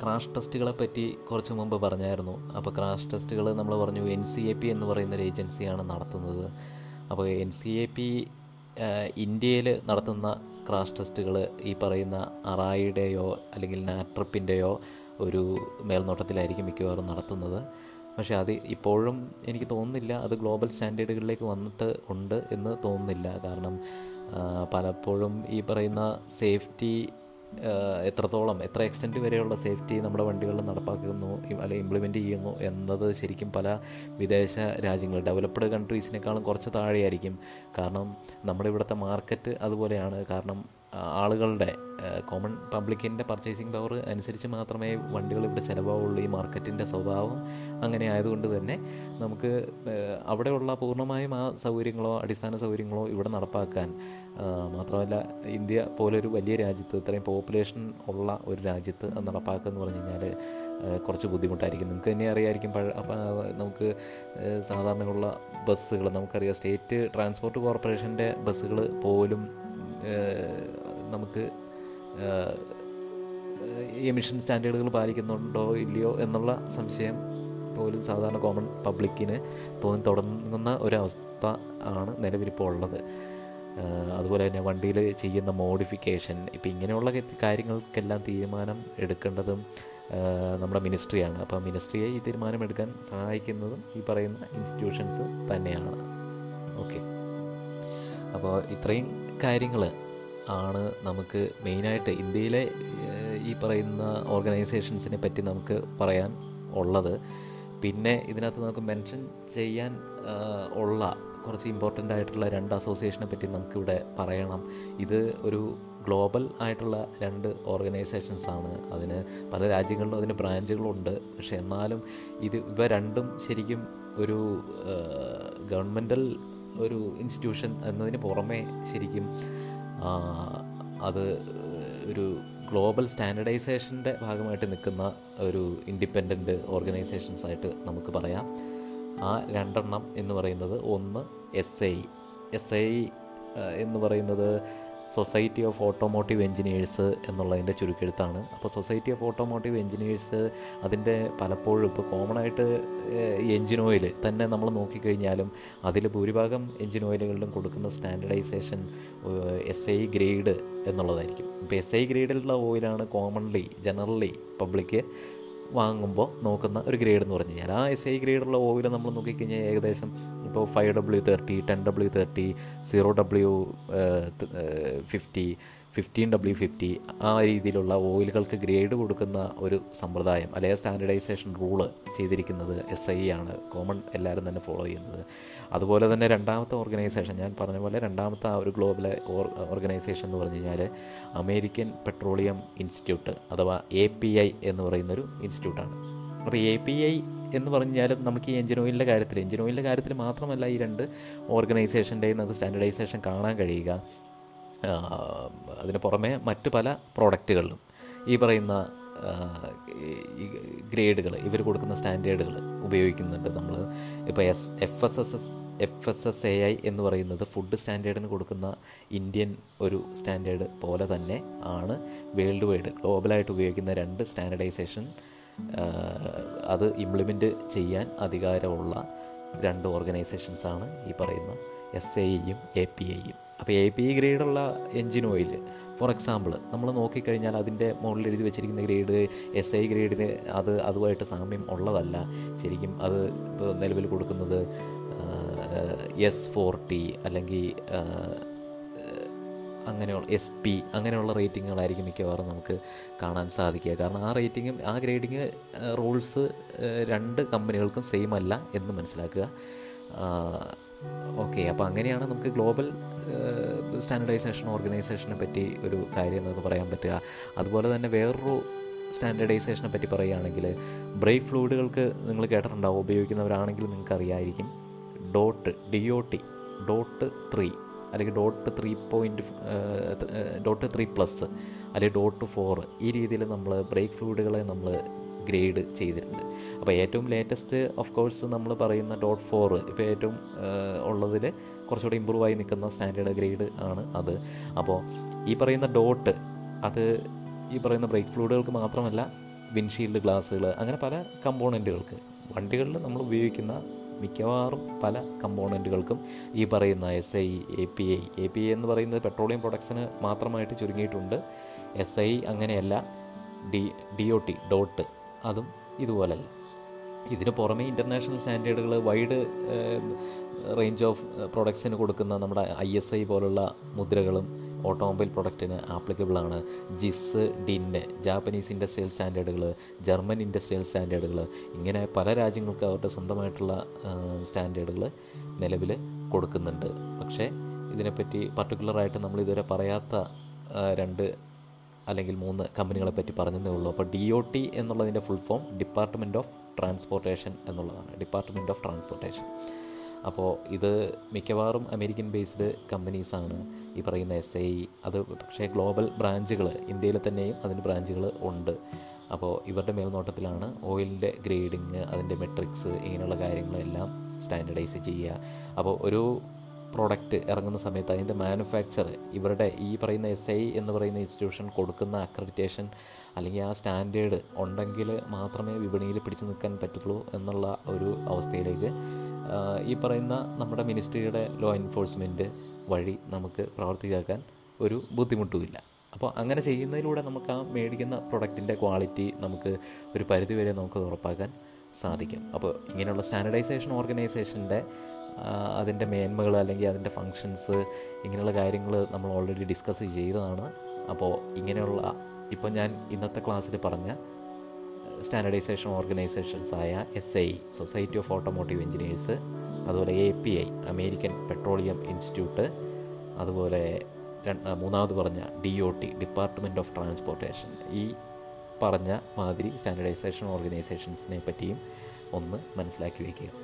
ക്രാഷ് ടെസ്റ്റുകളെ പറ്റി കുറച്ച് മുമ്പ് പറഞ്ഞായിരുന്നു. അപ്പോൾ ക്രാഷ് ടെസ്റ്റുകൾ നമ്മൾ പറഞ്ഞു എൻ സി എ പി എന്ന് പറയുന്ന ഒരു ഏജൻസിയാണ് നടത്തുന്നത്. അപ്പോൾ എൻ സി എ പി ഇന്ത്യയിൽ നടത്തുന്ന ക്രാഷ് ടെസ്റ്റുകൾ ഈ പറയുന്ന അറായിയുടെയോ അല്ലെങ്കിൽ നാട്രിപ്പിന്റെയോ ഒരു മേൽനോട്ടത്തിലായിരിക്കും മിക്കവാറും നടത്തുന്നത്. പക്ഷേ അത് ഇപ്പോഴും എനിക്ക് തോന്നുന്നില്ല അത് ഗ്ലോബൽ സ്റ്റാൻഡേർഡുകളിലേക്ക് വന്നിട്ട് ഉണ്ട് എന്ന് തോന്നുന്നില്ല. കാരണം പലപ്പോഴും ഈ പറയുന്ന സേഫ്റ്റി എത്രത്തോളം എത്ര എക്സ്റ്റെന്റ് വരെയുള്ള സേഫ്റ്റി നമ്മുടെ വണ്ടികളിൽ നടപ്പാക്കുന്നു അല്ലെങ്കിൽ ഇംപ്ലിമെന്റ് ചെയ്യുന്നു എന്നത് ശരിക്കും പല വിദേശ രാജ്യങ്ങൾ ഡെവലപ്ഡ് കൺട്രീസിനേക്കാളും കുറച്ച് താഴെയായിരിക്കും. കാരണം നമ്മുടെ ഇവിടുത്തെ മാർക്കറ്റ് അതുപോലെയാണ്. കാരണം ആളുകളുടെ കോമൺ പബ്ലിക്കിന്റെ പർച്ചേസിങ് പവർ അനുസരിച്ച് മാത്രമേ വണ്ടികൾ ഇവിടെ ചിലവാവുള്ളൂ. ഈ മാർക്കറ്റിന്റെ സ്വഭാവം അങ്ങനെ ആയതുകൊണ്ട് തന്നെ നമുക്ക് അവിടെയുള്ള പൂർണമായും ആ സൗകര്യങ്ങളോ അടിസ്ഥാന സൗകര്യങ്ങളോ ഇവിടെ നടപ്പാക്കാൻ മാത്രമല്ല ഇന്ത്യ പോലൊരു വലിയ രാജ്യത്ത് ഇത്രയും പോപ്പുലേഷൻ ഉള്ള ഒരു രാജ്യത്ത് അത് നടപ്പാക്കുക എന്ന് പറഞ്ഞു കഴിഞ്ഞാൽ കുറച്ച് ബുദ്ധിമുട്ടായിരിക്കും. നിങ്ങൾക്ക് തന്നെ അറിയായിരിക്കും നമുക്ക് സാധാരണയുള്ള ബസ്സുകൾ നമുക്കറിയാം സ്റ്റേറ്റ് ട്രാൻസ്പോർട്ട് കോർപ്പറേഷന്റെ ബസ്സുകൾ പോലും നമുക്ക് എമിഷൻ സ്റ്റാൻഡേർഡുകൾ പാലിക്കുന്നുണ്ടോ ഇല്ലയോ എന്നുള്ള സംശയം പോലും സാധാരണ കോമൺ പബ്ലിക്കിന് തോന്നി തുടങ്ങുന്ന ഒരവസ്ഥ ആണ് നിലവിലിപ്പോൾ ഉള്ളത്. അതുപോലെ തന്നെ വണ്ടിയിൽ ചെയ്യുന്ന മോഡിഫിക്കേഷൻ ഇപ്പം ഇങ്ങനെയുള്ള കാര്യങ്ങൾക്കെല്ലാം തീരുമാനം എടുക്കേണ്ടതും നമ്മുടെ മിനിസ്ട്രിയാണ് അപ്പോൾ മിനിസ്ട്രിയെ ഈ തീരുമാനം എടുക്കാൻ സഹായിക്കുന്നതും ഈ പറയുന്ന ഇൻസ്റ്റിറ്റ്യൂഷൻസ് തന്നെയാണ്. ഓക്കെ അപ്പോൾ ഇത്രയും കാര്യങ്ങൾ ആണ് നമുക്ക് മെയിനായിട്ട് ഇന്ത്യയിലെ ഈ പറയുന്ന ഓർഗനൈസേഷൻസിനെ പറ്റി നമുക്ക് പറയാൻ ഉള്ളത്. പിന്നെ ഇതിനകത്ത് നമുക്ക് മെൻഷൻ ചെയ്യാൻ ഉള്ള കുറച്ച് ഇമ്പോർട്ടന്റ് ആയിട്ടുള്ള രണ്ട് അസോസിയേഷനെ പറ്റി നമുക്കിവിടെ പറയണം. ഇത് ഒരു ഗ്ലോബൽ ആയിട്ടുള്ള രണ്ട് ഓർഗനൈസേഷൻസ് ആണ്. അതിന് പല രാജ്യങ്ങളിലും അതിന് ബ്രാഞ്ചുകളുണ്ട് പക്ഷെ എന്നാലും ഇത് ഇവ രണ്ടും ശരിക്കും ഒരു ഗവൺമെന്റൽ ഒരു ഇൻസ്റ്റിറ്റ്യൂഷൻ എന്നതിന് പുറമേ ശരിക്കും അത് ഒരു ഗ്ലോബൽ സ്റ്റാൻഡർഡൈസേഷന്റെ ഭാഗമായിട്ട് നിൽക്കുന്ന ഒരു ഇൻഡിപെൻഡന്റ് ഓർഗനൈസേഷൻസ് ആയിട്ട് നമുക്ക് പറയാം. ആ രണ്ടെണ്ണം എന്ന് പറയുന്നത് ഒന്ന് എസ് ഐ. എസ് ഐ എന്ന് പറയുന്നത് സൊസൈറ്റി ഓഫ് ഓട്ടോമോട്ടീവ് എഞ്ചിനീയേഴ്സ് എന്നുള്ളതിന്റെ ചുരുക്കെഴുത്താണ്. അപ്പോൾ സൊസൈറ്റി ഓഫ് ഓട്ടോമോട്ടീവ് എഞ്ചിനീയേഴ്സ് അതിന്റെ പലപ്പോഴും ഇപ്പോൾ കോമൺ ആയിട്ട് എഞ്ചിൻ ഓയിൽ തന്നെ നമ്മൾ നോക്കിക്കഴിഞ്ഞാലും അതിൽ ഭൂരിഭാഗം എഞ്ചിൻ ഓയിലുകളിലും കൊടുക്കുന്ന സ്റ്റാൻഡർഡൈസേഷൻ എസ് ഐ ഗ്രേഡ് എന്നുള്ളതായിരിക്കും. ഇപ്പോൾ എസ് ഐ ഗ്രേഡിലുള്ള ഓയിലാണ് കോമൺലി ജനറലി പബ്ലിക്ക് വാങ്ങുമ്പോൾ നോക്കുന്ന ഒരു ഗ്രേഡ് എന്ന് പറഞ്ഞു കഴിഞ്ഞാൽ ആ എസ് ഐ ഗ്രേഡുള്ള ഓയിൽ നമ്മൾ നോക്കിക്കഴിഞ്ഞാൽ ഏകദേശം ഇപ്പോൾ five W thirty ten W thirty zero W fifty fifteen W fifty ആ രീതിയിലുള്ള ഓയിലുകൾക്ക് ഗ്രേഡ് കൊടുക്കുന്ന ഒരു സമ്പ്രദായം അല്ലെങ്കിൽ സ്റ്റാൻഡർഡൈസേഷൻ റൂൾ ചെയ്തിരിക്കുന്നത് എസ് ഐ ആണ്. കോമൺ എല്ലാവരും തന്നെ ഫോളോ ചെയ്യുന്നത്. അതുപോലെ തന്നെ രണ്ടാമത്തെ ഓർഗനൈസേഷൻ ഞാൻ പറഞ്ഞ പോലെ രണ്ടാമത്തെ ആ ഒരു ഗ്ലോബൽ ഓർഗനൈസേഷൻ എന്ന് പറഞ്ഞു കഴിഞ്ഞാൽ അമേരിക്കൻ പെട്രോളിയം ഇൻസ്റ്റിറ്റ്യൂട്ട് അഥവാ എ പി ഐ എന്ന് പറയുന്നൊരു ഇൻസ്റ്റിറ്റ്യൂട്ടാണ് അപ്പോൾ എ പി ഐ എന്ന് പറഞ്ഞാലും നമുക്ക് ഈ എഞ്ചിൻ ഓയിലിന്റെ കാര്യത്തിൽ എഞ്ചിൻ ഓയിലിന്റെ കാര്യത്തിൽ മാത്രമല്ല ഈ രണ്ട് ഓർഗനൈസേഷന്റെയും നമുക്ക് സ്റ്റാൻഡർഡൈസേഷൻ കാണാൻ കഴിയുക. അതിന് പുറമെ മറ്റു പല പ്രോഡക്റ്റുകളിലും. ഈ പറയുന്ന ഗ്രേഡുകൾ ഇവർ കൊടുക്കുന്ന സ്റ്റാൻഡേർഡുകൾ ഉപയോഗിക്കുന്നുണ്ട് നമ്മൾ ഇപ്പോൾ S F S S S F S S A I എന്ന് പറയുന്നത് ഫുഡ് സ്റ്റാൻഡേർഡിന് കൊടുക്കുന്ന ഇന്ത്യൻ ഒരു സ്റ്റാൻഡേർഡ് പോലെ തന്നെ ആണ്. വേൾഡ് വൈഡ് ഗ്ലോബലായിട്ട് ഉപയോഗിക്കുന്ന രണ്ട് സ്റ്റാൻഡർഡൈസേഷൻ അത് ഇംപ്ലിമെന്റ് ചെയ്യാൻ അധികാരമുള്ള രണ്ട് ഓർഗനൈസേഷൻസാണ് ഈ പറയുന്ന എസ് ഐയും എ പി ഐയും. അപ്പോൾ എ പി ഗ്രേഡുള്ള എൻജിൻ ഓയിൽ ഫോർ എക്സാമ്പിൾ നമ്മൾ നോക്കിക്കഴിഞ്ഞാൽ അതിന്റെ മുകളിൽ എഴുതി വെച്ചിരിക്കുന്ന ഗ്രേഡ് എസ് ഐ ഗ്രേഡിന് അത് അതുമായിട്ട് സാമ്യം ഉള്ളതല്ല. ശരിക്കും അത് ഇപ്പോൾ നിലവിൽ കൊടുക്കുന്നത് എസ് ഫോർട്ടി അല്ലെങ്കിൽ അങ്ങനെയുള്ള എസ് പി അങ്ങനെയുള്ള റേറ്റിങ്ങുകളായിരിക്കും മിക്കവാറും നമുക്ക് കാണാൻ സാധിക്കുക. കാരണം ആ റേറ്റിങ്ങും ആ ഗ്രേഡിങ് റൂൾസ് രണ്ട് കമ്പനികൾക്കും സെയിം അല്ല എന്ന് മനസ്സിലാക്കുക. ഓക്കെ അപ്പോൾ അങ്ങനെയാണ് നമുക്ക് ഗ്ലോബൽ സ്റ്റാൻഡർഡൈസേഷൻ ഓർഗനൈസേഷനെ പറ്റി ഒരു കാര്യം നമുക്ക് പറയാൻ പറ്റുക. അതുപോലെ തന്നെ വേറൊരു സ്റ്റാൻഡർഡൈസേഷനെ പറ്റി പറയുകയാണെങ്കിൽ ബ്രേക്ക് ഫ്ലൂഡുകൾക്ക് നിങ്ങൾ കേട്ടിട്ടുണ്ടാവും ഉപയോഗിക്കുന്നവരാണെങ്കിൽ നിങ്ങൾക്ക് അറിയായിരിക്കും dot D O T dot three അല്ലെങ്കിൽ dot three point dot three plus അല്ലെങ്കിൽ ഡോട്ട് ഫോർ. ഈ രീതിയിൽ നമ്മൾ ബ്രേക്ക് ഫ്ലൂഡുകളെ നമ്മൾ ഗ്രേഡ് ചെയ്തിട്ടുണ്ട്. അപ്പോൾ ഏറ്റവും ലേറ്റസ്റ്റ് ഓഫ് കോഴ്സ് നമ്മൾ പറയുന്ന ഡോട്ട് ഫോർ ഇപ്പോൾ ഏറ്റവും ഉള്ളതിൽ കുറച്ചുകൂടി ഇമ്പ്രൂവ് ആയി നിൽക്കുന്ന സ്റ്റാൻഡേർഡ് ഗ്രേഡ് ആണ് അത്. അപ്പോൾ ഈ പറയുന്ന ഡോട്ട് അത് ഈ പറയുന്ന ബ്രേക്ക് ഫ്ലൂഡുകൾക്ക് മാത്രമല്ല വിൻഷീൽഡ് ഗ്ലാസ്സുകൾ അങ്ങനെ പല കമ്പോണന്റുകൾക്ക് വണ്ടികളിൽ നമ്മൾ ഉപയോഗിക്കുന്ന മിക്കവാറും പല കമ്പോണന്റുകൾക്കും ഈ പറയുന്ന S I A P I A P I എന്ന് പറയുന്നത് പെട്രോളിയം പ്രൊഡക്ട്സിന് മാത്രമായിട്ട് ചുരുങ്ങിയിട്ടുണ്ട്. എസ് ഐ അങ്ങനെയല്ല D D O T dot അതും ഇതുപോലല്ല. ഇതിന് പുറമേ ഇന്റർനാഷണൽ സ്റ്റാൻഡേർഡുകൾ വൈഡ് റേഞ്ച് ഓഫ് പ്രൊഡക്ട്സിന് കൊടുക്കുന്ന നമ്മുടെ ഐ എസ് ഐ പോലുള്ള മുദ്രകളും ഓട്ടോമൊബൈൽ പ്രൊഡക്റ്റിന് ആപ്ലിക്കബിൾ ആണ്. ജിസ് ഡിന്നെ ജാപ്പനീസ് ഇൻഡസ്ട്രിയൽ സ്റ്റാൻഡേർഡുകൾ ജർമ്മൻ ഇൻഡസ്ട്രിയൽ സ്റ്റാൻഡേർഡുകൾ ഇങ്ങനെ പല രാജ്യങ്ങൾക്ക് അവരുടെ സ്വന്തമായിട്ടുള്ള സ്റ്റാൻഡേർഡുകൾ നിലവിൽ കൊടുക്കുന്നുണ്ട്. പക്ഷേ ഇതിനെപ്പറ്റി പർട്ടിക്കുലറായിട്ട് നമ്മൾ ഇതുവരെ പറയാത്ത രണ്ട് അല്ലെങ്കിൽ മൂന്ന് കമ്പനികളെ പറ്റി പറഞ്ഞതേ ഉള്ളൂ. അപ്പോൾ ഡി ഒ ടി എന്നുള്ളതിന്റെ full form department of transportation എന്നുള്ളതാണ്. ഡിപ്പാർട്ട്മെന്റ് ഓഫ് ട്രാൻസ്പോർട്ടേഷൻ അപ്പോൾ ഇത് മിക്കവാറും അമേരിക്കൻ ബേസ്ഡ് കമ്പനീസാണ് ഈ പറയുന്ന എസ് ഐ അത് പക്ഷേ ഗ്ലോബൽ ബ്രാഞ്ചുകൾ ഇന്ത്യയിൽ തന്നെയും അതിന്റെ ബ്രാഞ്ചുകൾ ഉണ്ട്. അപ്പോൾ ഇവരുടെ മേൽനോട്ടത്തിലാണ് ഓയിലിന്റെ ഗ്രേഡിങ് അതിന്റെ മെട്രിക്സ് ഇങ്ങനെയുള്ള കാര്യങ്ങളെല്ലാം സ്റ്റാൻഡർഡൈസ് ചെയ്യുക. അപ്പോൾ ഒരു പ്രോഡക്റ്റ് ഇറങ്ങുന്ന സമയത്ത് അതിന്റെ മാനുഫാക്ചർ ഇവരുടെ ഈ പറയുന്ന എസ് ഐ എന്ന് പറയുന്ന ഇൻസ്റ്റിറ്റ്യൂഷൻ കൊടുക്കുന്ന അക്രഡിറ്റേഷൻ അല്ലെങ്കിൽ ആ സ്റ്റാൻഡേർഡ് ഉണ്ടെങ്കിൽ മാത്രമേ വിപണിയിൽ പിടിച്ചു നിൽക്കാൻ പറ്റുള്ളൂ എന്നുള്ള ഒരു അവസ്ഥയിലേക്ക് ഈ പറയുന്ന നമ്മുടെ മിനിസ്ട്രിയുടെ ലോ എൻഫോഴ്സ്മെന്റ് വഴി നമുക്ക് പ്രവർത്തിക്കാക്കാൻ ഒരു ബുദ്ധിമുട്ടുമില്ല. അപ്പോൾ അങ്ങനെ ചെയ്യുന്നതിലൂടെ നമുക്ക് ആ മേടിക്കുന്ന പ്രൊഡക്റ്റിന്റെ ക്വാളിറ്റി നമുക്ക് ഒരു പരിധിവരെ നമുക്ക് ഉറപ്പാക്കാൻ സാധിക്കും. അപ്പോൾ ഇങ്ങനെയുള്ള സ്റ്റാൻഡർഡൈസേഷൻ ഓർഗനൈസേഷന്റെ അതിന്റെ മേന്മകൾ അല്ലെങ്കിൽ അതിന്റെ ഫങ്ഷൻസ് ഇങ്ങനെയുള്ള കാര്യങ്ങൾ നമ്മൾ ഓൾറെഡി ഡിസ്കസ് ചെയ്തതാണ്. അപ്പോൾ ഇങ്ങനെയുള്ള ഇപ്പോൾ ഞാൻ ഇന്നത്തെ ക്ലാസ്സിൽ പറഞ്ഞ സ്റ്റാൻഡർഡൈസേഷൻ ഓർഗനൈസേഷൻസ് ആയ S I society of automotive engineers അതുപോലെ A P I American petroleum institute അതുപോലെ മൂന്നാമത് പറഞ്ഞ D O T department of transportation ഈ പറഞ്ഞ മാതിരി സ്റ്റാൻഡർഡൈസേഷൻ ഓർഗനൈസേഷൻസിനെ പറ്റിയും ഒന്ന് മനസ്സിലാക്കി വയ്ക്കുക